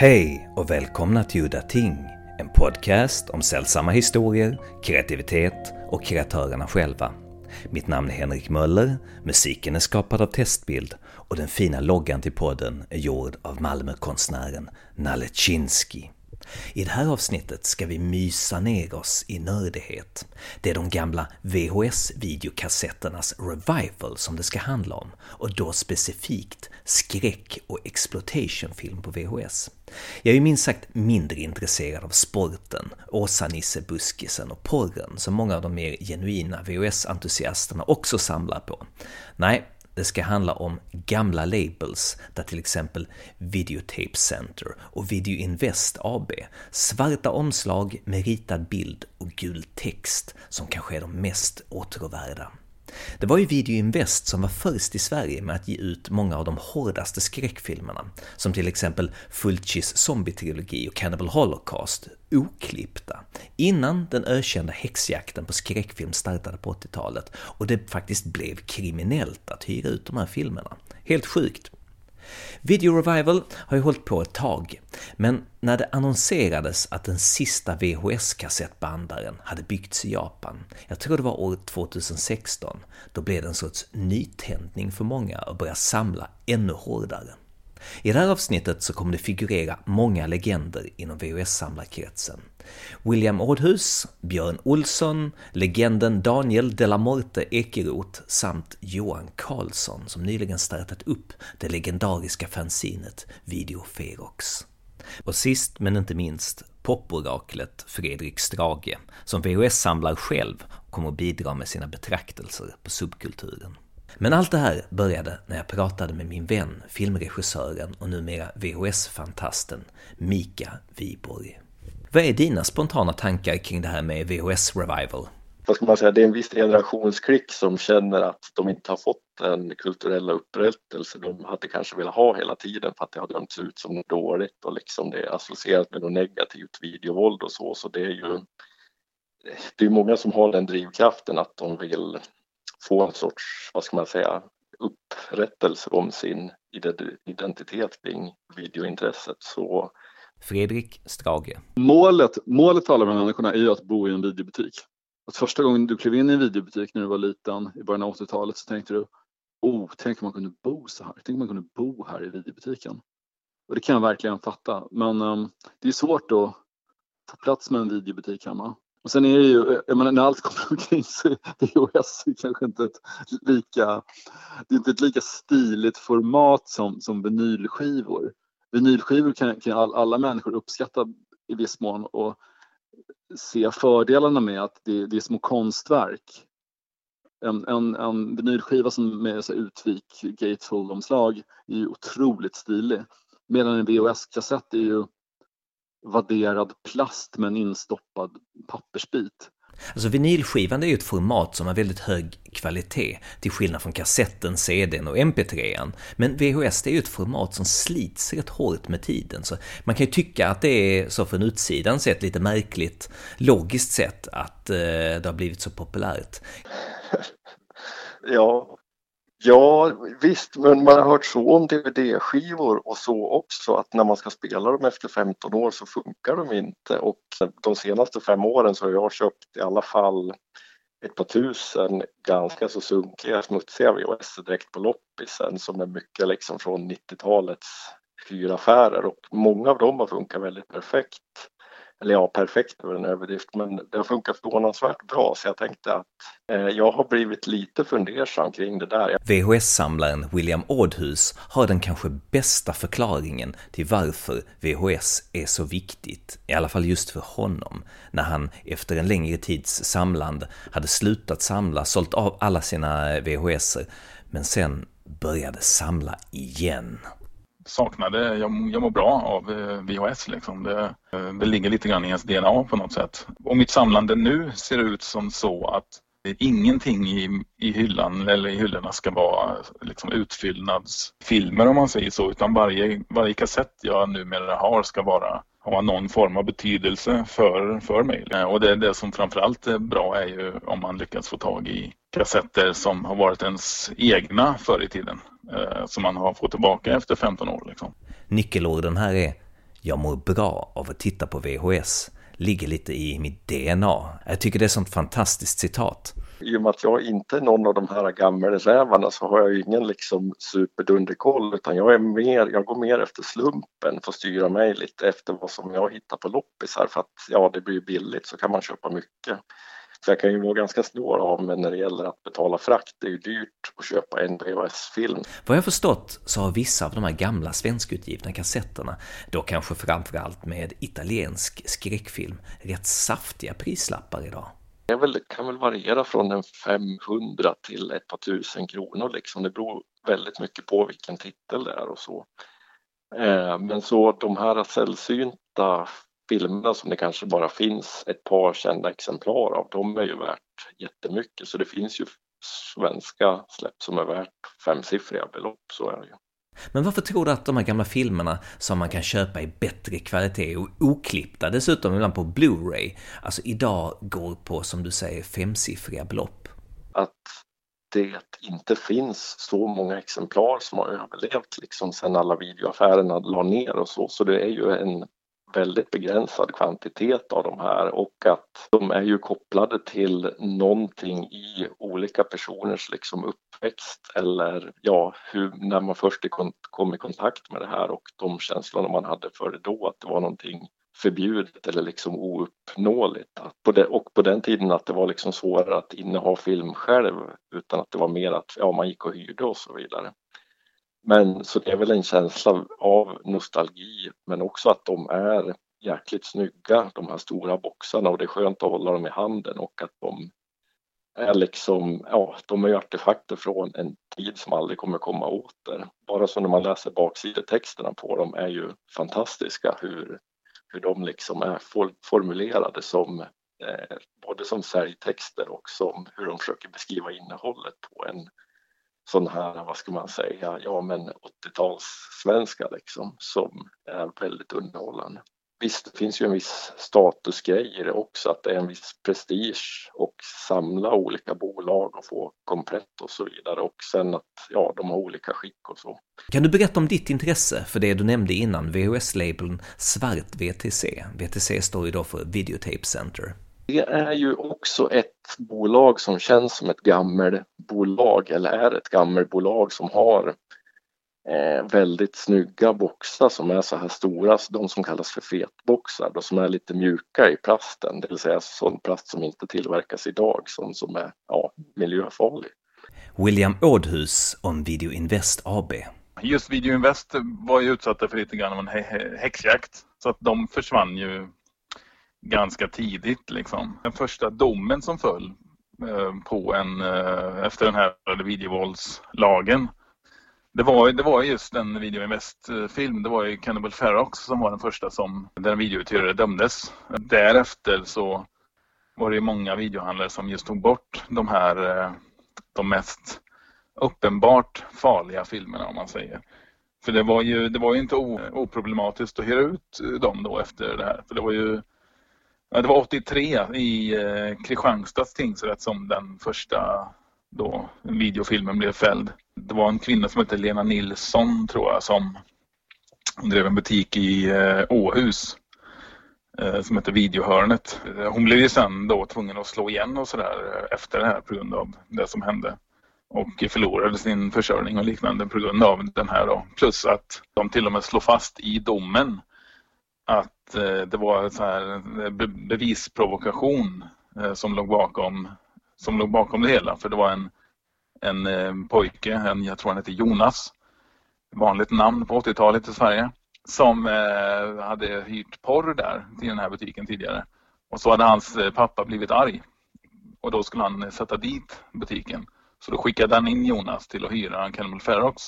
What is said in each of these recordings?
Hej och välkomna till Udda Ting, en podcast om sällsamma historier, kreativitet och kreatörerna själva. Mitt namn är Henrik Möller, musiken är skapad av Testbild och den fina loggan till podden är gjord av Malmökonstnären Nalle Chinsky. I det här avsnittet ska vi mysa ner oss i nördighet. Det är de gamla VHS-videokassetternas revival som det ska handla om, och då specifikt skräck och exploitationfilm på VHS. Jag är minst sagt mindre intresserad av sporten, Åsa-Nisse-buskisen och porren som många av de mer genuina VHS-entusiasterna också samlar på. Nej, det ska handla om gamla labels där till exempel Videotape Center och Video Invest AB, svarta omslag med ritad bild och gul text som kanske är de mest åtråvärda. Det var ju Video Invest som var först i Sverige med att ge ut många av de hårdaste skräckfilmerna, som till exempel Fulcis zombie-trilogi och Cannibal Holocaust, oklippta, innan den ökända häxjakten på skräckfilm startade på 80-talet och det faktiskt blev kriminellt att hyra ut de här filmerna. Helt sjukt! Video Revival har ju hållit på ett tag, men när det annonserades att den sista VHS-kassettbandaren hade byggts i Japan, jag tror det var år 2016, då blev det en sorts nytändning för många att börja samla ännu hårdare. I det här avsnittet så kommer det figurera många legender inom VHS-samlarkretsen. William Ådhus, Björn Olsson, legenden Daniel de la Morte Ekeroth samt Johan Karlsson som nyligen startat upp det legendariska fanzinet Video Ferox. Och sist men inte minst poporaklet Fredrik Strage, som VHS-samlar själv kommer att bidra med sina betraktelser på subkulturen. Men allt det här började när jag pratade med min vän, filmregissören och numera VHS-fantasten Mika Wiborg. Vad är dina spontana tankar kring det här med VHS-revival? Vad ska man säga, det är en viss generationsklick som känner att de inte har fått den kulturella upprättelse de hade kanske velat ha hela tiden för att det har dömts ut som dåligt och liksom det är associerat med något negativt videovåld och så. Så det är ju det är många som har den drivkraften att de vill få en sorts, vad ska man säga, upprättelse om sin identitet kring videointresset. Så Fredrik Strage. Målet, målet för alla de här människorna är ju att bo i en videobutik. Att första gången du klev in i en videobutik när du var liten i början av 80-talet så tänkte du Oh, tänk om man kunde bo så här. Tänk om man kunde bo här i videobutiken. Och det kan jag verkligen fatta. Men um, det är svårt att få plats med en videobutik hemma. Och sen är det ju, jag menar, när allt kommer omkring så är VHS kanske inte ett lika, det är inte ett lika stiligt format som, som vinylskivor. Vinylskivor kan, kan alla människor uppskatta i viss mån och se fördelarna med att det, det är små konstverk. En, en, en vinylskiva som med så utvik gatefold-omslag är ju otroligt stilig. Medan en VHS-kassett är ju vadderad plast med en instoppad pappersbit. Alltså vinylskivan är ju ett format som har väldigt hög kvalitet, till skillnad från kassetten, CDn och MP3an. Men VHS det är ju ett format som slits rätt hårt med tiden, så man kan ju tycka att det är så från utsidan sett lite märkligt, logiskt sett, att eh, det har blivit så populärt. Ja, Ja, visst, men man har hört så om DVD-skivor och så också att när man ska spela dem efter 15 år så funkar de inte. Och de senaste fem åren så har jag köpt i alla fall ett par tusen ganska så sunkiga, smutsiga VHS direkt på loppisen som är mycket liksom från 90-talets hyraffärer och många av dem har funkat väldigt perfekt eller ja, perfekt är en överdrift, men det har funkat förvånansvärt bra så jag tänkte att eh, jag har blivit lite fundersam kring det där. VHS-samlaren William Ådhus har den kanske bästa förklaringen till varför VHS är så viktigt, i alla fall just för honom, när han efter en längre tids samlande hade slutat samla, sålt av alla sina VHSer, men sen började samla igen saknade, jag, jag mår bra av eh, VHS liksom. Det, eh, det ligger lite grann i ens DNA på något sätt. Och mitt samlande nu ser ut som så att ingenting i, i hyllan eller i hyllorna ska vara liksom utfyllnadsfilmer om man säger så utan varje, varje kassett jag numera har ska vara ha någon form av betydelse för, för mig. Eh, och det, det som framförallt är bra är ju om man lyckas få tag i kassetter som har varit ens egna förr i tiden. Eh, som man har fått tillbaka efter 15 år. Liksom. Nyckelorden här är Jag mår bra av att titta på VHS, ligger lite i mitt DNA. Jag tycker det är ett sånt fantastiskt citat. I och med att jag inte är någon av de här gammelrävarna så har jag ju ingen liksom superdunderkoll utan jag är mer, jag går mer efter slumpen för att styra mig lite efter vad som jag hittar på loppisar för att ja, det blir billigt så kan man köpa mycket. Så jag kan ju vara ganska snål av mig när det gäller att betala frakt. Det är ju dyrt att köpa en VHS-film. Vad jag förstått så har vissa av de här gamla svenskutgivna kassetterna, då kanske framförallt med italiensk skräckfilm, rätt saftiga prislappar idag. Det väl, kan väl variera från en 500 till ett par tusen kronor liksom. Det beror väldigt mycket på vilken titel det är och så. Eh, men så de här sällsynta filmerna som det kanske bara finns ett par kända exemplar av, de är ju värt jättemycket. Så det finns ju svenska släpp som är värt femsiffriga belopp, så är det ju. Men varför tror du att de här gamla filmerna som man kan köpa i bättre kvalitet och oklippta dessutom ibland på Blu-ray, alltså idag går på, som du säger, femsiffriga belopp? Att det inte finns så många exemplar som har överlevt liksom sen alla videoaffärerna la ner och så, så det är ju en väldigt begränsad kvantitet av de här och att de är ju kopplade till någonting i olika personers liksom uppväxt eller ja, hur, när man först kom i kontakt med det här och de känslorna man hade för det då, att det var någonting förbjudet eller liksom ouppnåeligt. På det, och på den tiden att det var liksom svårare att inneha film själv utan att det var mer att ja, man gick och hyrde och så vidare. Men så det är väl en känsla av nostalgi men också att de är jäkligt snygga de här stora boxarna och det är skönt att hålla dem i handen och att de är liksom, ja, de är artefakter från en tid som aldrig kommer komma åter. Bara så när man läser baksidetexterna på dem är ju fantastiska hur, hur de liksom är formulerade som eh, både som säljtexter och som hur de försöker beskriva innehållet på en sån här, vad ska man säga, ja men 80-talssvenska liksom som är väldigt underhållande. Visst, det finns ju en viss statusgrej i det också, att det är en viss prestige och samla olika bolag och få komplett och så vidare och sen att ja, de har olika skick och så. Kan du berätta om ditt intresse för det du nämnde innan, VHS-labeln Svart VTC? VTC står ju då för Videotape Center. Det är ju också ett bolag som känns som ett gammelbolag eller är ett gammelbolag som har eh, väldigt snygga boxar som är så här stora, de som kallas för fetboxar, då, som är lite mjuka i plasten, det vill säga sån plast som inte tillverkas idag, sån som är ja, miljöfarlig. William Ådhus om Video Invest AB. Just Video Invest var ju utsatta för lite grann av en häxjakt, så att de försvann ju ganska tidigt. Liksom. Den första domen som föll eh, på en, eh, efter den här videovåldslagen det var, det var just en Video Invest-film. Det var ju Cannibal Ferox som var den första som där en videouthyrare dömdes. Därefter så var det många videohandlare som just tog bort de här eh, de mest uppenbart farliga filmerna om man säger. För det var ju, det var ju inte oproblematiskt att hyra ut dem då efter det här. För det var ju det var 83 i eh, Kristianstads tingsrätt som den första då videofilmen blev fälld. Det var en kvinna som hette Lena Nilsson tror jag som drev en butik i eh, Åhus eh, som hette Videohörnet. Eh, hon blev ju sen då tvungen att slå igen och sådär eh, efter det här på grund av det som hände och förlorade sin försörjning och liknande på grund av den här då. Plus att de till och med slår fast i domen att eh, det var så här eh, bevisprovokation eh, som låg bakom som låg bakom det hela. För det var en, en pojke, en, jag tror han hette Jonas, vanligt namn på 80-talet i Sverige, som hade hyrt porr där i den här butiken tidigare. Och så hade hans pappa blivit arg och då skulle han sätta dit butiken. Så då skickade han in Jonas till att hyra en Camel Ferox.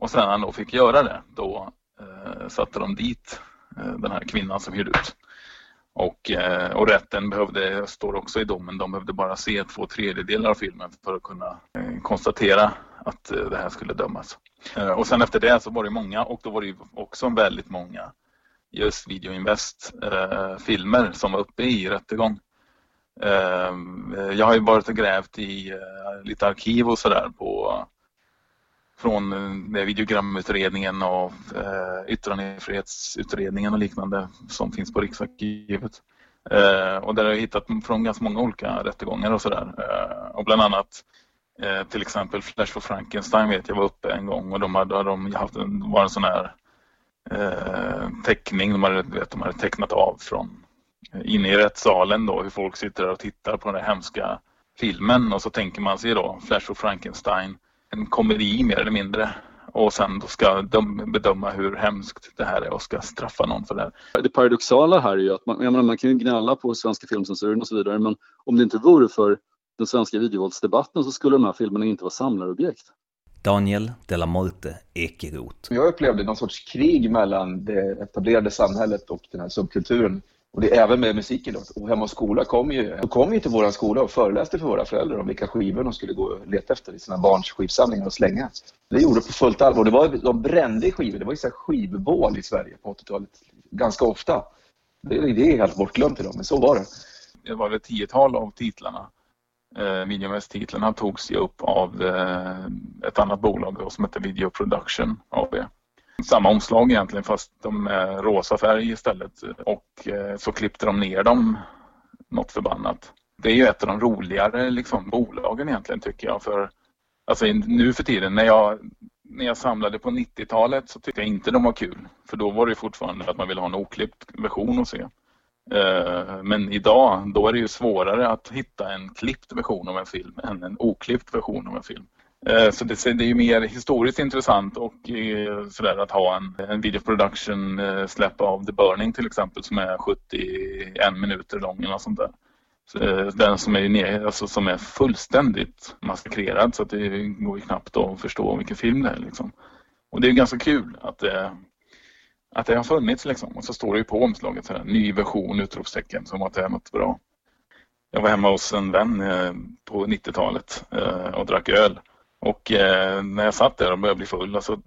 Och sen när han då fick göra det, då eh, satte de dit Eh, den här kvinnan som hyrde ut. Och, eh, och rätten behövde, står också i domen, de behövde bara se två tredjedelar av filmen för att kunna eh, konstatera att det här skulle dömas. Och sen efter det så var det många och då var det också väldigt många just Video Invest filmer som var uppe i rättegång. Jag har ju varit och grävt i lite arkiv och sådär på från eh, videogramutredningen och eh, yttrandefrihetsutredningen och liknande som finns på Riksarkivet. Eh, och där har jag hittat från ganska många olika rättegångar och sådär. Eh, och bland annat eh, till exempel Flash for Frankenstein vet jag var uppe en gång och de hade, de haft en, var en sån här eh, teckning de hade, vet, de hade tecknat av från eh, inne i rättssalen då hur folk sitter och tittar på den hemska filmen och så tänker man sig då Flash for Frankenstein en komedi mer eller mindre och sen då ska de bedöma hur hemskt det här är och ska straffa någon för det. Det paradoxala här är ju att man, jag menar, man kan ju gnälla på svenska filmcensuren och så vidare men om det inte vore för den svenska videovåldsdebatten så skulle de här filmerna inte vara samlarobjekt. Daniel de la Morte Ekeroth. Jag upplevde någon sorts krig mellan det etablerade samhället och den här subkulturen. Och det är även med musiken. Då. Och Hem och skola kom ju, kom ju till vår skola och föreläste för våra föräldrar om vilka skivor de skulle gå och leta efter i sina barns skivsamlingar och slänga. Det gjorde på fullt allvar. Det var, de brände skivor. Det var ju så skivbål i Sverige på 80-talet ganska ofta. Det, det är helt bortglömt idag, men så var det. Det var ett tiotal av titlarna eh, Videomest-titlarna togs ju upp av eh, ett annat bolag då, som heter Video Production AB. Samma omslag egentligen fast de är rosa färg istället och eh, så klippte de ner dem något förbannat. Det är ju ett av de roligare liksom, bolagen egentligen tycker jag för alltså, nu för tiden när jag, när jag samlade på 90-talet så tyckte jag inte de var kul för då var det fortfarande att man ville ha en oklippt version att se. Eh, men idag, då är det ju svårare att hitta en klippt version av en film än en oklippt version av en film. Eh, så det, är ju mer historiskt intressant och eh, sådär att ha en, en video production eh, släpp av The Burning till exempel som är 71 minuter lång eller sånt där. Den som är, ner, alltså som är fullständigt massakrerad så att det går ju knappt att förstå vilken film det är. Liksom. Och det är ganska kul att det, att det har funnits liksom. Och så står det ju på omslaget sådär, ny version utropstecken som att det är något bra. Jag var hemma hos en vän på 90-talet och drack öl. Och eh, när jag satt där och började bli full så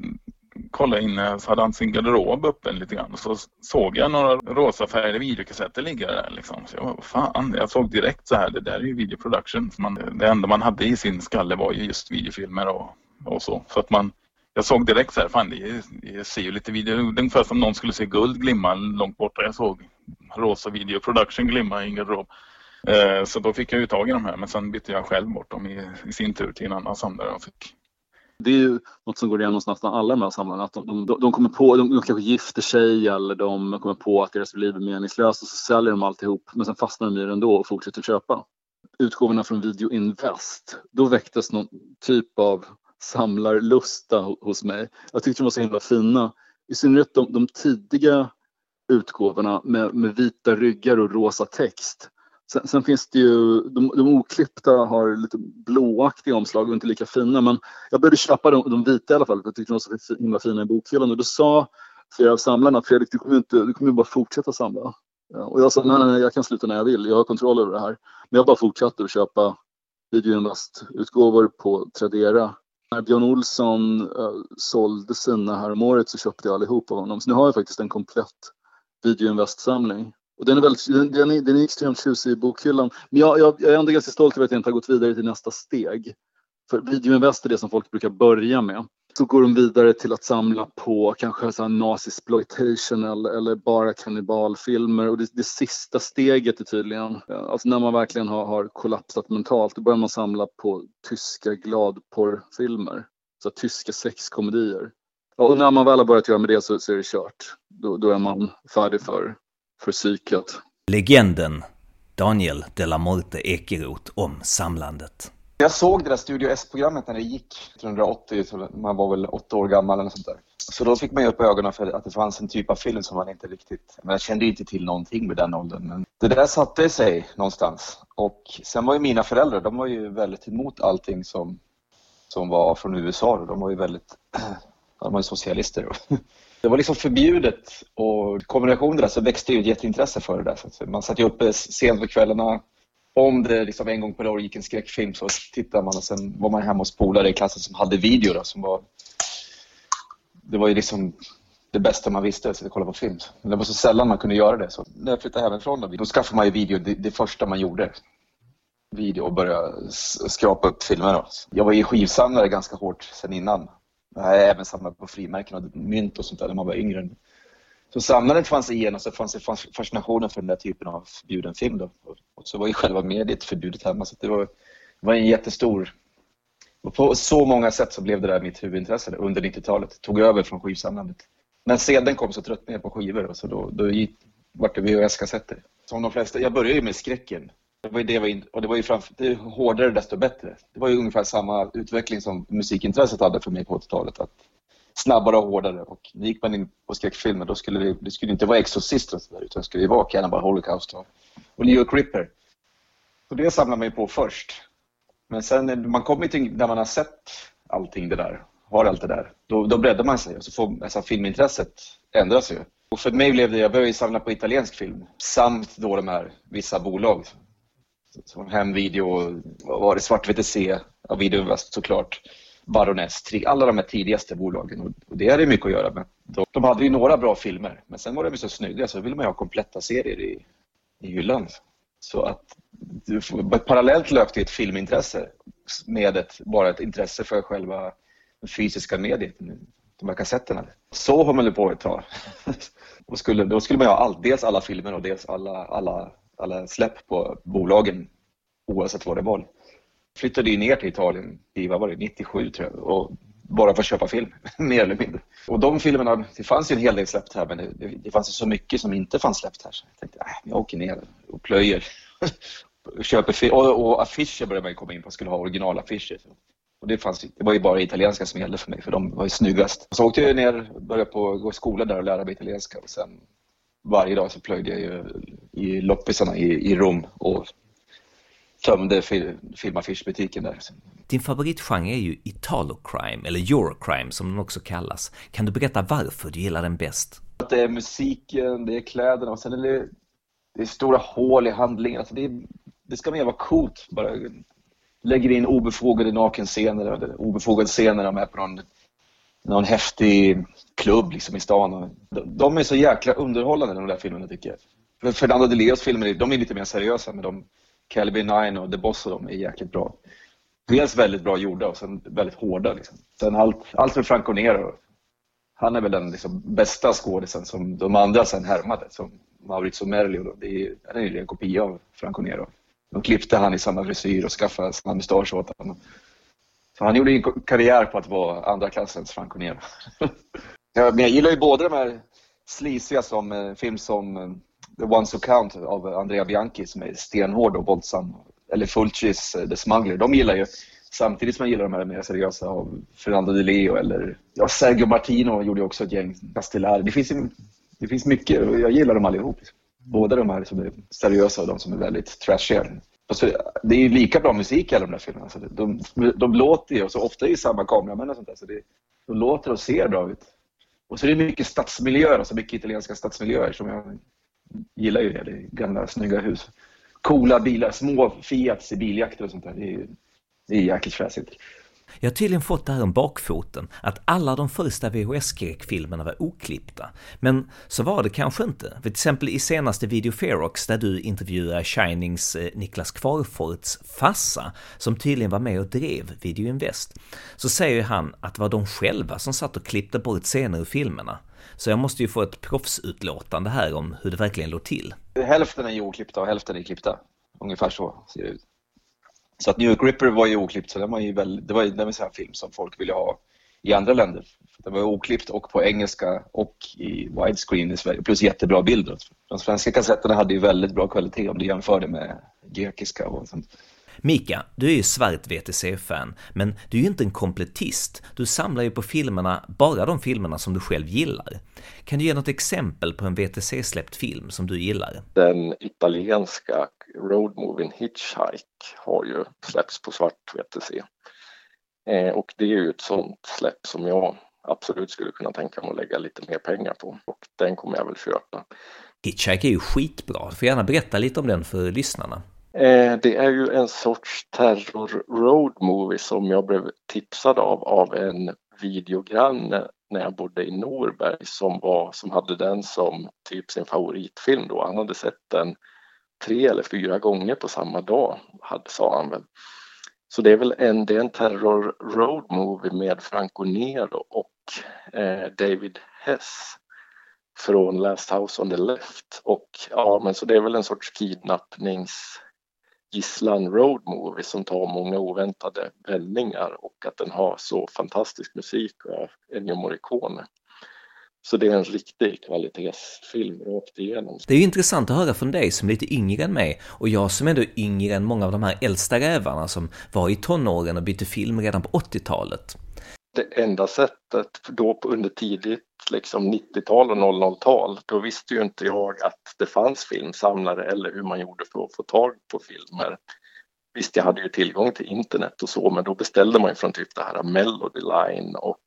kollade jag in eh, så hade han sin garderob öppen lite grann och så såg jag några rosafärgade videokassetter ligga där liksom. Så jag vad fan, jag såg direkt så här, det där är ju videoproduction. Man, det enda man hade i sin skalle var ju just videofilmer och, och så. Så att man jag såg direkt så här, fan det, jag ser ju lite video, ungefär som någon skulle se guld glimma långt borta. Jag såg rosa video production glimma i en garderob. Eh, så då fick jag ju tag i de här men sen bytte jag själv bort dem i, i sin tur till en annan samlare och fick det är ju något som går igen hos nästan alla de här samlarna. Att de, de, de, kommer på, de, de kanske gifter sig eller de kommer på att deras liv är meningslöst och så säljer de alltihop men sen fastnar de i det ändå och fortsätter köpa. Utgåvorna från Video Invest, då väcktes någon typ av samlarlusta hos mig. Jag tyckte de var så himla fina. I synnerhet de, de tidiga utgåvorna med, med, vita ryggar och rosa text. Sen, sen finns det ju, de, de oklippta har lite blåaktiga omslag och inte lika fina men jag började köpa de, de vita i alla fall jag tyckte de var så himla fina i bokhyllan och då sa flera av samlarna Fredrik du kommer, inte, du kommer bara fortsätta samla. Ja, och jag sa nej, nej, jag kan sluta när jag vill, jag har kontroll över det här. Men jag bara fortsatte att köpa videoinvest-utgåvor på Tradera när Björn Olsson äh, sålde sina häromåret så köpte jag allihop av honom. Så nu har jag faktiskt en komplett VideoInvest-samling. Och den är, väldigt, den, är, den är extremt tjusig i bokhyllan. Men jag, jag, jag är ändå ganska stolt över att jag inte har gått vidare till nästa steg. För videoinvest är det som folk brukar börja med så går de vidare till att samla på kanske så nazisploitation eller, eller bara kannibalfilmer och det, det sista steget är tydligen, eh, alltså när man verkligen har, har kollapsat mentalt, då börjar man samla på tyska gladporrfilmer, så tyska sexkomedier. Och när man väl har börjat göra med det så, så är det kört. Då, då är man färdig för, för psyket. Legenden Daniel de la Morte Ekeroth om samlandet. Jag såg det där Studio S-programmet när det gick 1980, man var väl åtta år gammal eller sånt där. Så då fick man ju upp ögonen för att det fanns en typ av film som man inte riktigt, men jag kände inte till någonting med den åldern. Men det där satte sig någonstans. Och sen var ju mina föräldrar, de var ju väldigt emot allting som, som var från USA. De var ju väldigt, de var ju socialister. Det var liksom förbjudet och i kombination med det så växte ju ett jätteintresse för det där. Så man satt ju uppe eh, sent på kvällarna om det liksom en gång per år gick en skräckfilm så tittade man och sen var man hemma hos polare i klassen som hade video då, som var det var ju liksom det bästa man visste, att kolla på film. Men det var så sällan man kunde göra det. Så när jag flyttade hemifrån då, då skaffade man ju video, det, det första man gjorde. Video och började skrapa upp filmer. Då. Jag var ju skivsamlare ganska hårt sen innan. Nej, även samla på frimärken och mynt och sånt där när man var yngre. Så samlandet fanns igen och så fanns det fascinationen för den där typen av förbjuden film. Då. Och så var ju själva mediet förbjudet hemma så det var, det var en jättestor... Och på så många sätt så blev det där mitt huvudintresse under 90-talet. Tog över från skivsamlandet. När sedan kom så tröttnade jag på skivor och så då, då gick, vart det VHS-kassetter. Som de flesta, jag började ju med skräcken. Det var ju det var in, och det var ju framför, det hårdare desto bättre. Det var ju ungefär samma utveckling som musikintresset hade för mig på 80-talet. Att snabbare och hårdare. Och när gick man in på skräckfilmer då skulle det, det skulle inte vara Exorcist och sådär utan det skulle vara Cannibal Holocaust och, och Leo Cripper. Så det samlade man ju på först. Men sen man kommer till när man har sett allting det där, har allt det där, då, då breddar man sig och så får alltså, filmintresset ändras ju. Och för mig blev det, jag började samla på italiensk film samt då de här vissa bolag som Hemvideo, vad var det, Svartvete C, ja, Videoinvest alltså, såklart. Baroness, alla de här tidigaste bolagen. Och det hade mycket att göra med. De hade ju några bra filmer, men sen var de så snygga så ville man ju ha kompletta serier i, i hyllan. Så att parallellt löpte ett filmintresse med ett, bara ett intresse för själva den fysiska mediet, de här kassetterna. Så har man på ett tag. och skulle, då skulle man ha allt, dels alla filmer och dels alla, alla, alla släpp på bolagen oavsett vad det var flyttade ju ner till Italien i, vad var det, 97 tror jag, och bara för att köpa film, mer eller mindre. Och de filmerna, det fanns ju en hel del släppt här men det, det fanns ju så mycket som inte fanns släppt här. Så jag tänkte, äh, jag åker ner och plöjer. köper och, och affischer började man ju komma in på, skulle ha originalaffischer. Och det, fanns, det var ju bara italienska som gällde för mig, för de var ju snyggast. Så åkte jag ner, och började på, gå i skolan där och lära mig italienska och sen varje dag så plöjde jag ju i loppisarna i, i Rom och tömde fil filmaffischbutiken där. Din favoritgenre är ju Italo-crime, eller Eurocrime som den också kallas. Kan du berätta varför du gillar den bäst? Det är musiken, det är kläderna och sen är det, det är stora hål i handlingen. Alltså det, det ska mer vara coolt. Bara lägger in obefogade nakenscener eller obefogade scener är på någon, någon häftig klubb liksom i stan. De, de är så jäkla underhållande de där filmerna tycker jag. Fernando de Leos filmer, de är lite mer seriösa men de, Calby 9 och The Boss och de är jäkligt bra. Dels väldigt bra gjorda och sen väldigt hårda. Liksom. Sen allt, allt med Franco Nero. Han är väl den liksom, bästa skådisen som de andra sen härmade. Som Maurizio Merli. Det är, han är ju en kopia av Franco Nero. De klippte han i samma frisyr och skaffade samma mustasch åt honom. Så han gjorde en karriär på att vara andra klassens Franco Nero. ja, men jag gillar ju både de här slisiga som eh, film som eh, The Ones Who Count av Andrea Bianchi som är stenhård och våldsam. Eller Fulcis eh, The Smuggler. De gillar ju, samtidigt som jag gillar de här mer seriösa av Fernando Di Leo eller ja, Sergio Martino gjorde också ett gäng Castellari. Det finns, det finns mycket och jag gillar dem allihop. Både de här som är seriösa och de som är väldigt trashiga. Alltså, det är ju lika bra musik i alla de där filmerna. Alltså, de, de, låter ju, och så ofta är det samma kameramän och sånt där, så det, de låter och ser bra ut. Och så är det mycket stadsmiljöer, alltså mycket italienska stadsmiljöer som jag gillar ju det. det är gamla snygga hus. Coola bilar, små Fiats i biljakter och sånt där. Det är, det är jäkligt fräsigt. Jag har tydligen fått det här om bakfoten, att alla de första VHS-skräckfilmerna var oklippta. Men så var det kanske inte. För till exempel i senaste Video Ferox där du intervjuar Shinings eh, Niklas Kvarforts fassa, som tydligen var med och drev Video Invest, så säger han att det var de själva som satt och klippte bort scener ur filmerna. Så jag måste ju få ett proffsutlåtande här om hur det verkligen låg till. Hälften är ju oklippta och hälften är klippta. Ungefär så ser det ut. Så att New York Ripper var ju oklippt, så den var ju väl, det var ju en sån film som folk ville ha i andra länder. Den var oklippt och på engelska och i widescreen i Sverige, plus jättebra bilder. De svenska kassetterna hade ju väldigt bra kvalitet om du jämförde med grekiska och sånt. Mika, du är ju svart VTC-fan, men du är ju inte en kompletist. Du samlar ju på filmerna, bara de filmerna som du själv gillar. Kan du ge något exempel på en VTC-släppt film som du gillar? Den italienska roadmovien Hitchhike har ju släppts på svart VTC. Eh, och det är ju ett sånt släpp som jag absolut skulle kunna tänka mig att lägga lite mer pengar på. Och den kommer jag väl köpa. Hitchhike är ju skitbra. Du får gärna berätta lite om den för lyssnarna. Eh, det är ju en sorts terror road movie som jag blev tipsad av av en videogranne när jag bodde i Norberg som, var, som hade den som typ sin favoritfilm då. Han hade sett den tre eller fyra gånger på samma dag, hade, sa han väl. Så det är väl en, det är en terror road movie med Franco Nero och eh, David Hess från Last House on the Left. Och ja, men så det är väl en sorts kidnappnings gisslan road movie som tar många oväntade vändningar och att den har så fantastisk musik av Ennio Morricone. Så det är en riktig kvalitetsfilm rakt igenom. Det är ju intressant att höra från dig som är lite yngre än mig och jag som är ändå yngre än många av de här äldsta rävarna som var i tonåren och bytte film redan på 80-talet. Det enda sättet då under tidigt liksom 90-tal och 00-tal, då visste ju inte jag att det fanns filmsamlare eller hur man gjorde för att få tag på filmer. Visst, jag hade ju tillgång till internet och så, men då beställde man ju från typ det här Melody Line och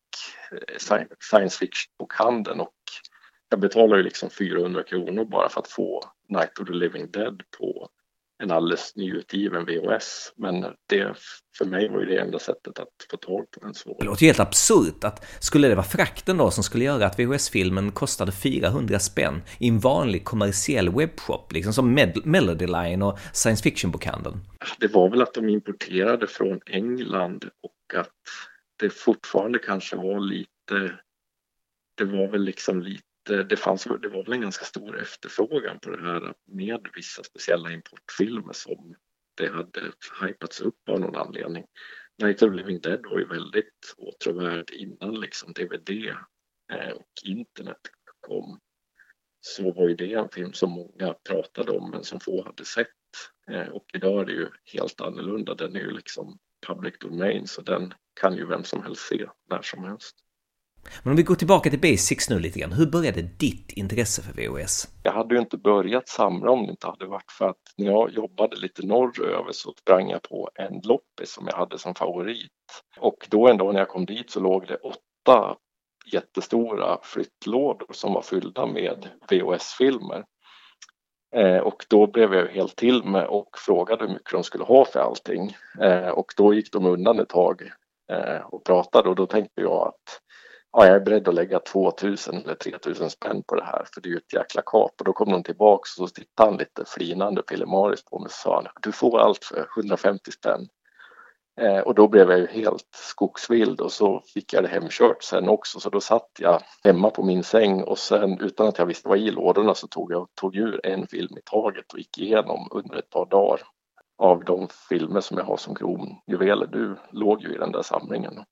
eh, science fiction-bokhandeln och jag betalade ju liksom 400 kronor bara för att få Night of the Living Dead på en alldeles nyutgiven VHS. Men det, för mig var ju det enda sättet att få tag på den. Så. Det låter ju helt absurt att skulle det vara frakten då som skulle göra att VHS-filmen kostade 400 spänn i en vanlig kommersiell webbshop, liksom som Med Melody Line och science fiction-bokhandeln? Det var väl att de importerade från England och att det fortfarande kanske var lite det var väl liksom lite Eh, det, fanns, det var väl en ganska stor efterfrågan på det här med vissa speciella importfilmer som det hade hypats upp av någon anledning. Night of Living Dead var ju väldigt åtråvärd innan liksom DVD eh, och internet kom. Så var ju det en film som många pratade om men som få hade sett. Eh, och idag är det ju helt annorlunda. Den är ju liksom public domain så den kan ju vem som helst se när som helst. Men om vi går tillbaka till basics nu lite grann. Hur började ditt intresse för VHS? Jag hade ju inte börjat samla om det inte hade varit för att när jag jobbade lite norröver så sprang jag på en loppis som jag hade som favorit. Och då en dag när jag kom dit så låg det åtta jättestora flyttlådor som var fyllda med VHS-filmer. Eh, och då blev jag helt till med och frågade hur mycket de skulle ha för allting. Eh, och då gick de undan ett tag eh, och pratade och då tänkte jag att ja, jag är beredd att lägga 2000 eller 3000 spänn på det här för det är ju ett jäkla kap. Och då kom de tillbaks och så tittade han lite flinande pillemariskt på mig och sa du får allt för 150 spänn. Eh, och då blev jag ju helt skogsvild och så fick jag det hemkört sen också så då satt jag hemma på min säng och sen utan att jag visste vad i lådorna så tog jag tog ur en film i taget och gick igenom under ett par dagar av de filmer som jag har som kronjuveler. Du låg ju i den där samlingen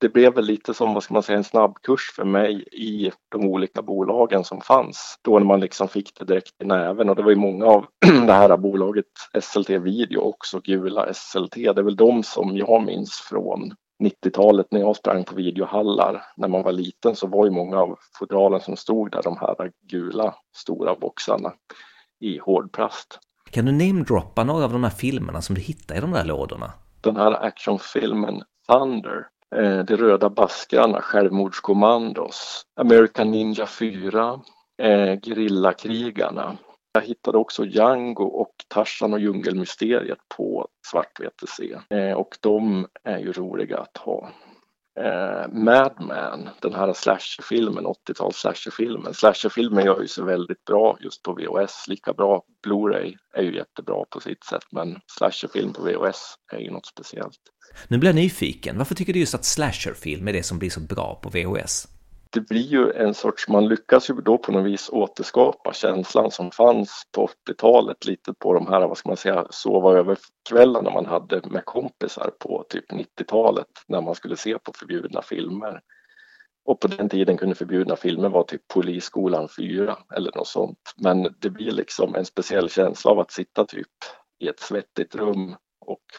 det blev väl lite som vad ska man säga, en snabbkurs för mig i de olika bolagen som fanns. Då när man liksom fick det direkt i näven och det var ju många av det här bolaget SLT Video också, gula SLT. Det är väl de som jag minns från 90-talet när jag sprang på videohallar. När man var liten så var ju många av fodralen som stod där de här gula stora boxarna i hårdplast. Kan du namedroppa några av de här filmerna som du hittade i de där lådorna? Den här actionfilmen Thunder Eh, de röda baskrarna, Självmordskommandos, American Ninja 4, eh, Gerillakrigarna. Jag hittade också Django och Tarzan och djungelmysteriet på svart VTC eh, och de är ju roliga att ha. Eh, Madman, den här slasherfilmen, 80-tals slasherfilmen. Slasherfilmen gör ju sig väldigt bra just på VHS, lika bra Blu-ray är ju jättebra på sitt sätt men slasherfilm på VHS är ju något speciellt. Nu blir jag nyfiken, varför tycker du just att slasherfilm är det som blir så bra på VHS? Det blir ju en sorts, man lyckas ju då på något vis återskapa känslan som fanns på 80-talet lite på de här, vad ska man säga, sova över kvällarna man hade med kompisar på typ 90-talet när man skulle se på förbjudna filmer. Och på den tiden kunde förbjudna filmer vara typ Polisskolan 4 eller något sånt. Men det blir liksom en speciell känsla av att sitta typ i ett svettigt rum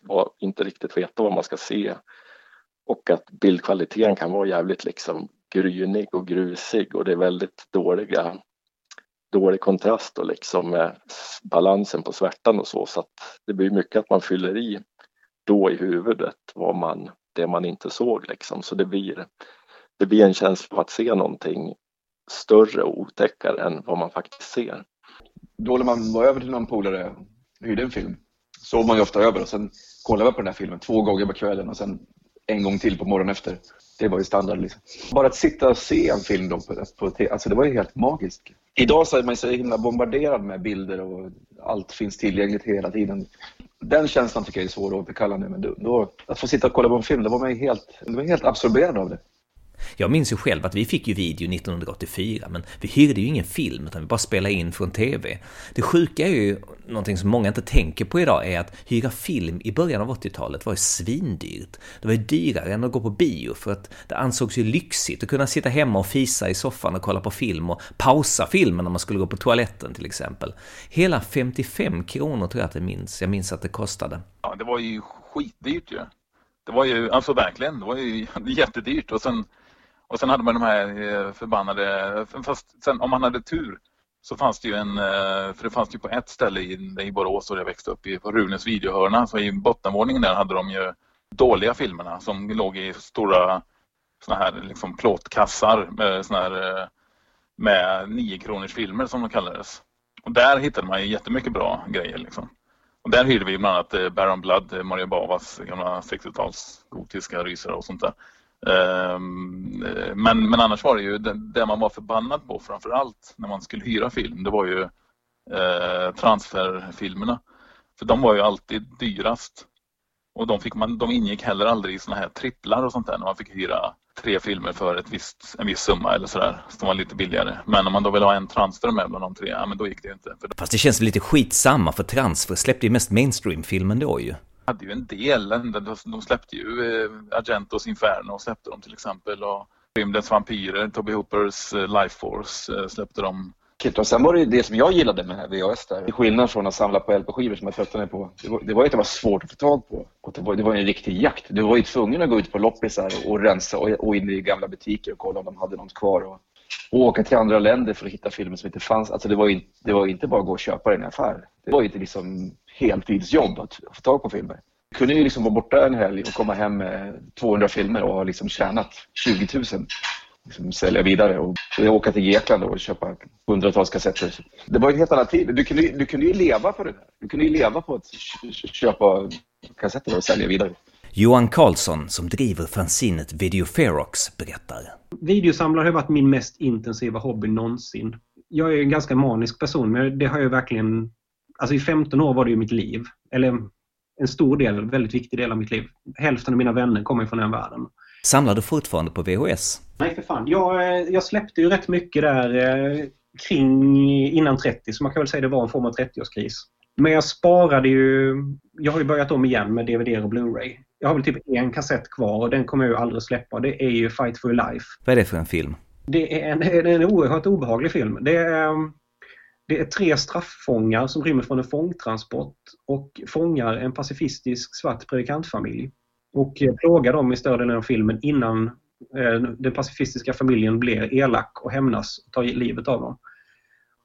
och inte riktigt veta vad man ska se. Och att bildkvaliteten kan vara jävligt liksom grynig och grusig och det är väldigt dåliga dålig kontrast och liksom med balansen på svärtan och så så att det blir mycket att man fyller i då i huvudet vad man, det man inte såg liksom så det blir det blir en känsla av att se någonting större och otäckare än vad man faktiskt ser. Då när man var över till någon polare och hyrde en film sov man ju ofta över och sen kollade man på den här filmen två gånger på kvällen och sen en gång till på morgonen efter. Det var ju standard. Liksom. Bara att sitta och se en film då på, på alltså det var ju helt magiskt. Idag så är man så himla bombarderad med bilder och allt finns tillgängligt hela tiden. Den känslan tycker jag är svår att återkalla nu, men då, att få sitta och kolla på en film, det var man helt, det var helt absorberad av det. Jag minns ju själv att vi fick ju video 1984, men vi hyrde ju ingen film, utan vi bara spelade in från TV. Det sjuka är ju, någonting som många inte tänker på idag, är att hyra film i början av 80-talet var ju svindyrt. Det var ju dyrare än att gå på bio, för att det ansågs ju lyxigt att kunna sitta hemma och fisa i soffan och kolla på film och pausa filmen när man skulle gå på toaletten till exempel. Hela 55 kronor tror jag att det minns, jag minns att det kostade. Ja, det var ju skitdyrt ju. Det var ju, alltså verkligen, det var ju jättedyrt och sen och sen hade man de här eh, förbannade, eh, fast sen om man hade tur så fanns det ju en, eh, för det fanns ju på ett ställe i, i Borås där jag växte upp, i, på Runes videohörna, så i bottenvåningen där hade de ju dåliga filmerna som låg i stora såna här liksom plåtkassar med såna här med 9 kronors filmer som de kallades. Och där hittade man ju jättemycket bra grejer liksom. Och där hyrde vi bland annat Baron Blood, Mario Bavas gamla 60-tals gotiska rysare och sånt där. Ehm, men, men annars var det ju det, det man var förbannad på framför allt när man skulle hyra film. Det var ju eh, transferfilmerna. För de var ju alltid dyrast. Och de, fick man, de ingick heller aldrig i såna här tripplar och sånt där när man fick hyra tre filmer för ett visst, en viss summa eller sådär som var lite billigare. Men om man då vill ha en transfer med bland de tre, ja men då gick det ju inte. Fast det känns lite skitsamma för transfer släppte ju mest mainstream-filmen då ju hade ju en del. De släppte ju eh, Argentos Inferno släppte de till exempel och Rymdens vampyrer, Toby Hoopers eh, Life Force eh, släppte de. Och sen var det ju det som jag gillade med VHS där, till skillnad från att samla på LP-skivor som jag tröttnade på. Det var, det var ju att det var svårt att få tag på. Och det, var, det var en riktig jakt. Du var ju tvungen att gå ut på loppisar och rensa och, och in i gamla butiker och kolla om de hade något kvar. Och, och åka till andra länder för att hitta filmer som inte fanns. Alltså det var ju det var inte bara att gå och köpa den i en affär. Det var ju inte liksom heltidsjobb att få tag på filmer kunde ju liksom vara borta en helg och komma hem med 200 filmer och ha liksom tjänat 20 000. Liksom sälja vidare och åka till Grekland och köpa hundratals kassetter. Det var en helt annan tid. Du kunde, du kunde ju leva på det där. Du kunde ju leva på att köpa kassetter och sälja vidare. Johan Karlsson, som driver fanzinet Video Ferox, berättar. Videosamlare har varit min mest intensiva hobby någonsin. Jag är en ganska manisk person, men det har jag verkligen... Alltså i 15 år var det ju mitt liv. Eller en stor del, väldigt viktig del av mitt liv. Hälften av mina vänner kommer från den världen. Samlar du fortfarande på VHS? Nej, för fan. Jag, eh, jag släppte ju rätt mycket där eh, kring innan 30, så man kan väl säga det var en form av 30-årskris. Men jag sparade ju... Jag har ju börjat om igen med DVD och Blu-ray. Jag har väl typ en kassett kvar och den kommer jag ju aldrig släppa. Det är ju Fight for your life. Vad är det för en film? Det är en, är en oerhört obehaglig film. Det är, det är tre strafffångar som rymmer från en fångtransport och fångar en pacifistisk svart predikantfamilj och plågar dem i större delen av filmen innan eh, den pacifistiska familjen blir elak och hämnas och tar livet av dem.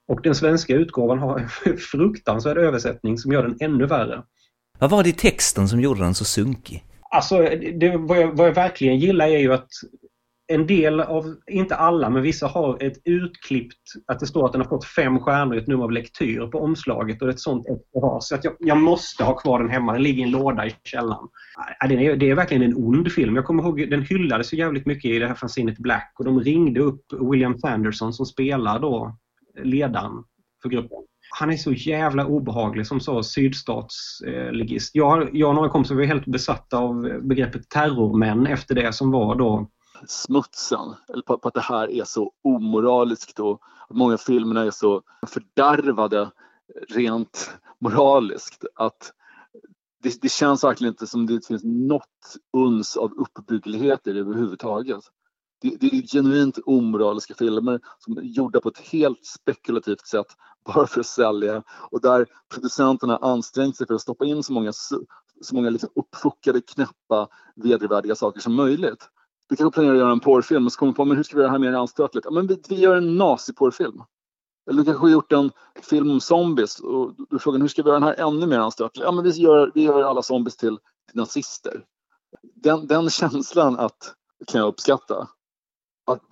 Och den svenska utgåvan har en fruktansvärd översättning som gör den ännu värre. Vad var det i texten som gjorde den så sunkig? Alltså, det, vad, jag, vad jag verkligen gillar är ju att en del av, inte alla, men vissa har ett utklippt, att det står att den har fått fem stjärnor i ett nummer av lektyr på omslaget och ett sånt har. Så att jag, jag, måste ha kvar den hemma. Den ligger i en låda i källaren. Det är, det är verkligen en ond film. Jag kommer ihåg, den hyllades så jävligt mycket i det här fanzinet Black och de ringde upp William Sanderson som spelar då ledaren för gruppen. Han är så jävla obehaglig som så sydstatsligist. Jag, jag och några kompisar var helt besatta av begreppet terrormän efter det som var då smutsen, eller på, på, att det här är så omoraliskt och att många filmerna är så fördärvade rent moraliskt att det, det, känns verkligen inte som det finns något uns av uppbygglighet i det överhuvudtaget. Det, det är genuint omoraliska filmer som är gjorda på ett helt spekulativt sätt bara för att sälja och där producenterna ansträngt sig för att stoppa in så många, så många liksom uppfuckade, knäppa, vedervärdiga saker som möjligt vi kanske planerar att göra en porrfilm och så kommer på men hur ska vi göra det här mer anstötligt? Ja, men vi, vi gör en naziporrfilm. Eller du kanske har gjort en film om zombies och du frågar hur ska vi göra den här ännu mer anstötlig? Ja, men vi gör, vi gör alla zombies till, till nazister. Den, den känslan att, kan jag uppskatta. Att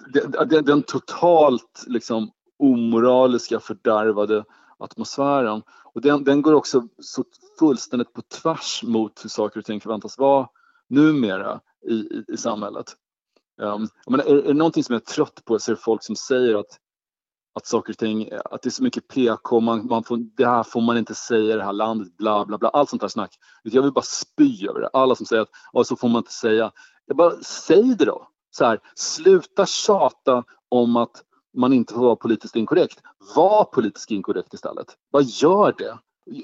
den, den totalt liksom, omoraliska, fördärvade atmosfären. Och den, den går också så fullständigt på tvärs mot hur saker och ting förväntas vara numera i, i, i samhället. Um, men är, är det någonting som jag är trött på så är det folk som säger att att saker och ting, att det är så mycket PK, man, man får, det här får man inte säga i det här landet, bla bla bla, allt sånt där snack. Jag vill bara spy över det. Alla som säger att ja, så får man inte säga. Jag bara, säg det då. Så här, sluta tjata om att man inte får vara politiskt inkorrekt. Var politiskt inkorrekt istället. Vad gör det?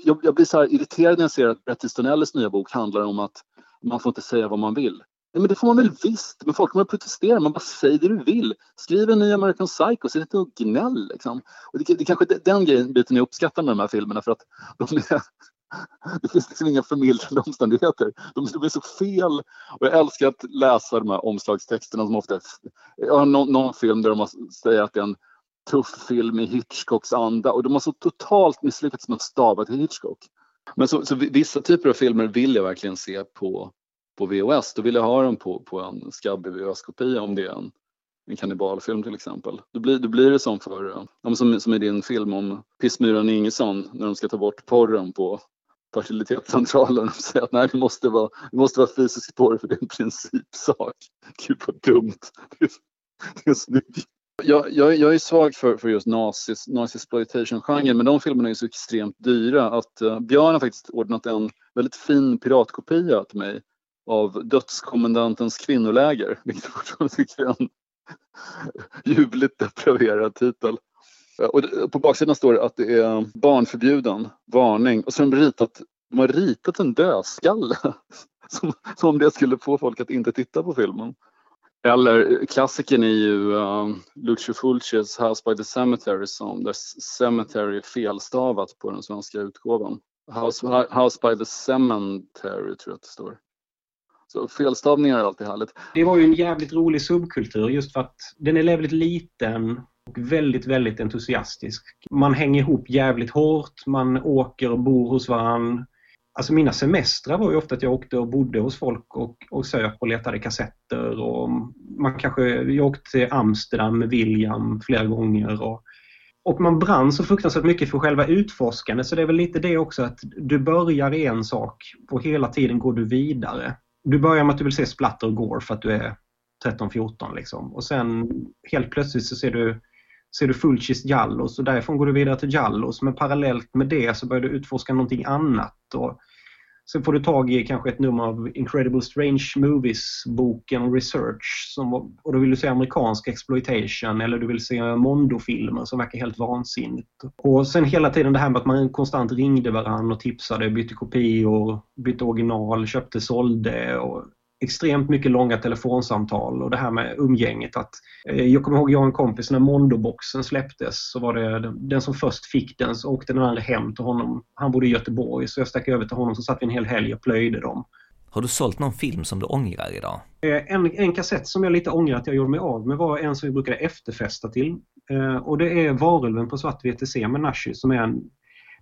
Jag, jag, blir så här irriterad när jag ser att Bret Easton Ellis nya bok handlar om att man får inte säga vad man vill. Nej, men det får man väl visst, men folk kommer att protestera. Man bara säger det du vill. Skriv en ny American Psycho, sitt inte och gnäll. Liksom. Och det, det är den grejen, biten jag uppskattar med de här filmerna för att de är, det finns liksom inga förmildrande omständigheter. De, de är så fel. Och jag älskar att läsa de här omslagstexterna som ofta... Jag har någon, någon film där de säger att det är en tuff film i Hitchcocks anda och de har så totalt misslyckats med att stava till Hitchcock. Men så, så, vissa typer av filmer vill jag verkligen se på, på VHS. Då vill jag ha dem på, på en skabbig VHS-kopia om det är en, en kannibalfilm till exempel. Då blir, då blir det som för, eh, som, som i din film om Pissmyran Ingesson när de ska ta bort porren på fertilitetscentralen och säga att nej, det måste vara, det måste vara fysisk porr för det är en principsak. Gud vad dumt. Det är, det är snyggt. Jag, jag, jag är svag för, för just nazis, nazisploitation-genren men de filmerna är så extremt dyra att uh, Björn har faktiskt ordnat en väldigt fin piratkopia till mig av Dödskommendantens kvinnoläger, vilket jag fortfarande tycker är en ljuvligt depraverad titel. Och på baksidan står det att det är barnförbjuden, varning och så har de ritat, de har ritat en dödskalle. Som, som om det skulle få folk att inte titta på filmen. Eller klassikern är ju uh, Lucio Fulcis House by the Cemetery som där Cemetery är felstavat på den svenska utgåvan. House, House by the Cemetery tror jag att det står. Så felstavningar är alltid härligt. Det var ju en jävligt rolig subkultur just för att den är väldigt liten och väldigt, väldigt entusiastisk. Man hänger ihop jävligt hårt, man åker och bor hos varandra. Alltså mina semestrar var ju ofta att jag åkte och bodde hos folk och, och söp och letade kassetter. Och man kanske, jag åkte till Amsterdam med William flera gånger. Och, och man brann så fruktansvärt mycket för själva utforskandet så det är väl lite det också att du börjar i en sak och hela tiden går du vidare. Du börjar med att du vill se splatter och gore för att du är 13-14 liksom. Och sen helt plötsligt så ser du ser du Fulcis Jallos och därifrån går du vidare till Jallos. Men parallellt med det så börjar du utforska någonting annat. Och sen får du tag i kanske ett nummer av Incredible Strange Movies-boken Research. Som, och då vill du se amerikansk exploitation eller du vill se Mondo-filmer som verkar helt vansinnigt. Och sen hela tiden det här med att man konstant ringde varandra och tipsade, bytte kopior, bytte original, köpte, sålde. Och extremt mycket långa telefonsamtal och det här med umgänget. Att, eh, jag kommer ihåg jag och en kompis när Mondoboxen släpptes så var det den som först fick den så åkte den andra hem till honom. Han bodde i Göteborg så jag stack över till honom så satt vi en hel helg och plöjde dem. Har du sålt någon film som du ångrar idag? Eh, en, en kassett som jag lite ångrar att jag gjorde mig av med var en som vi brukade efterfesta till. Eh, och det är Varulven på svart VTC med Nashi som är en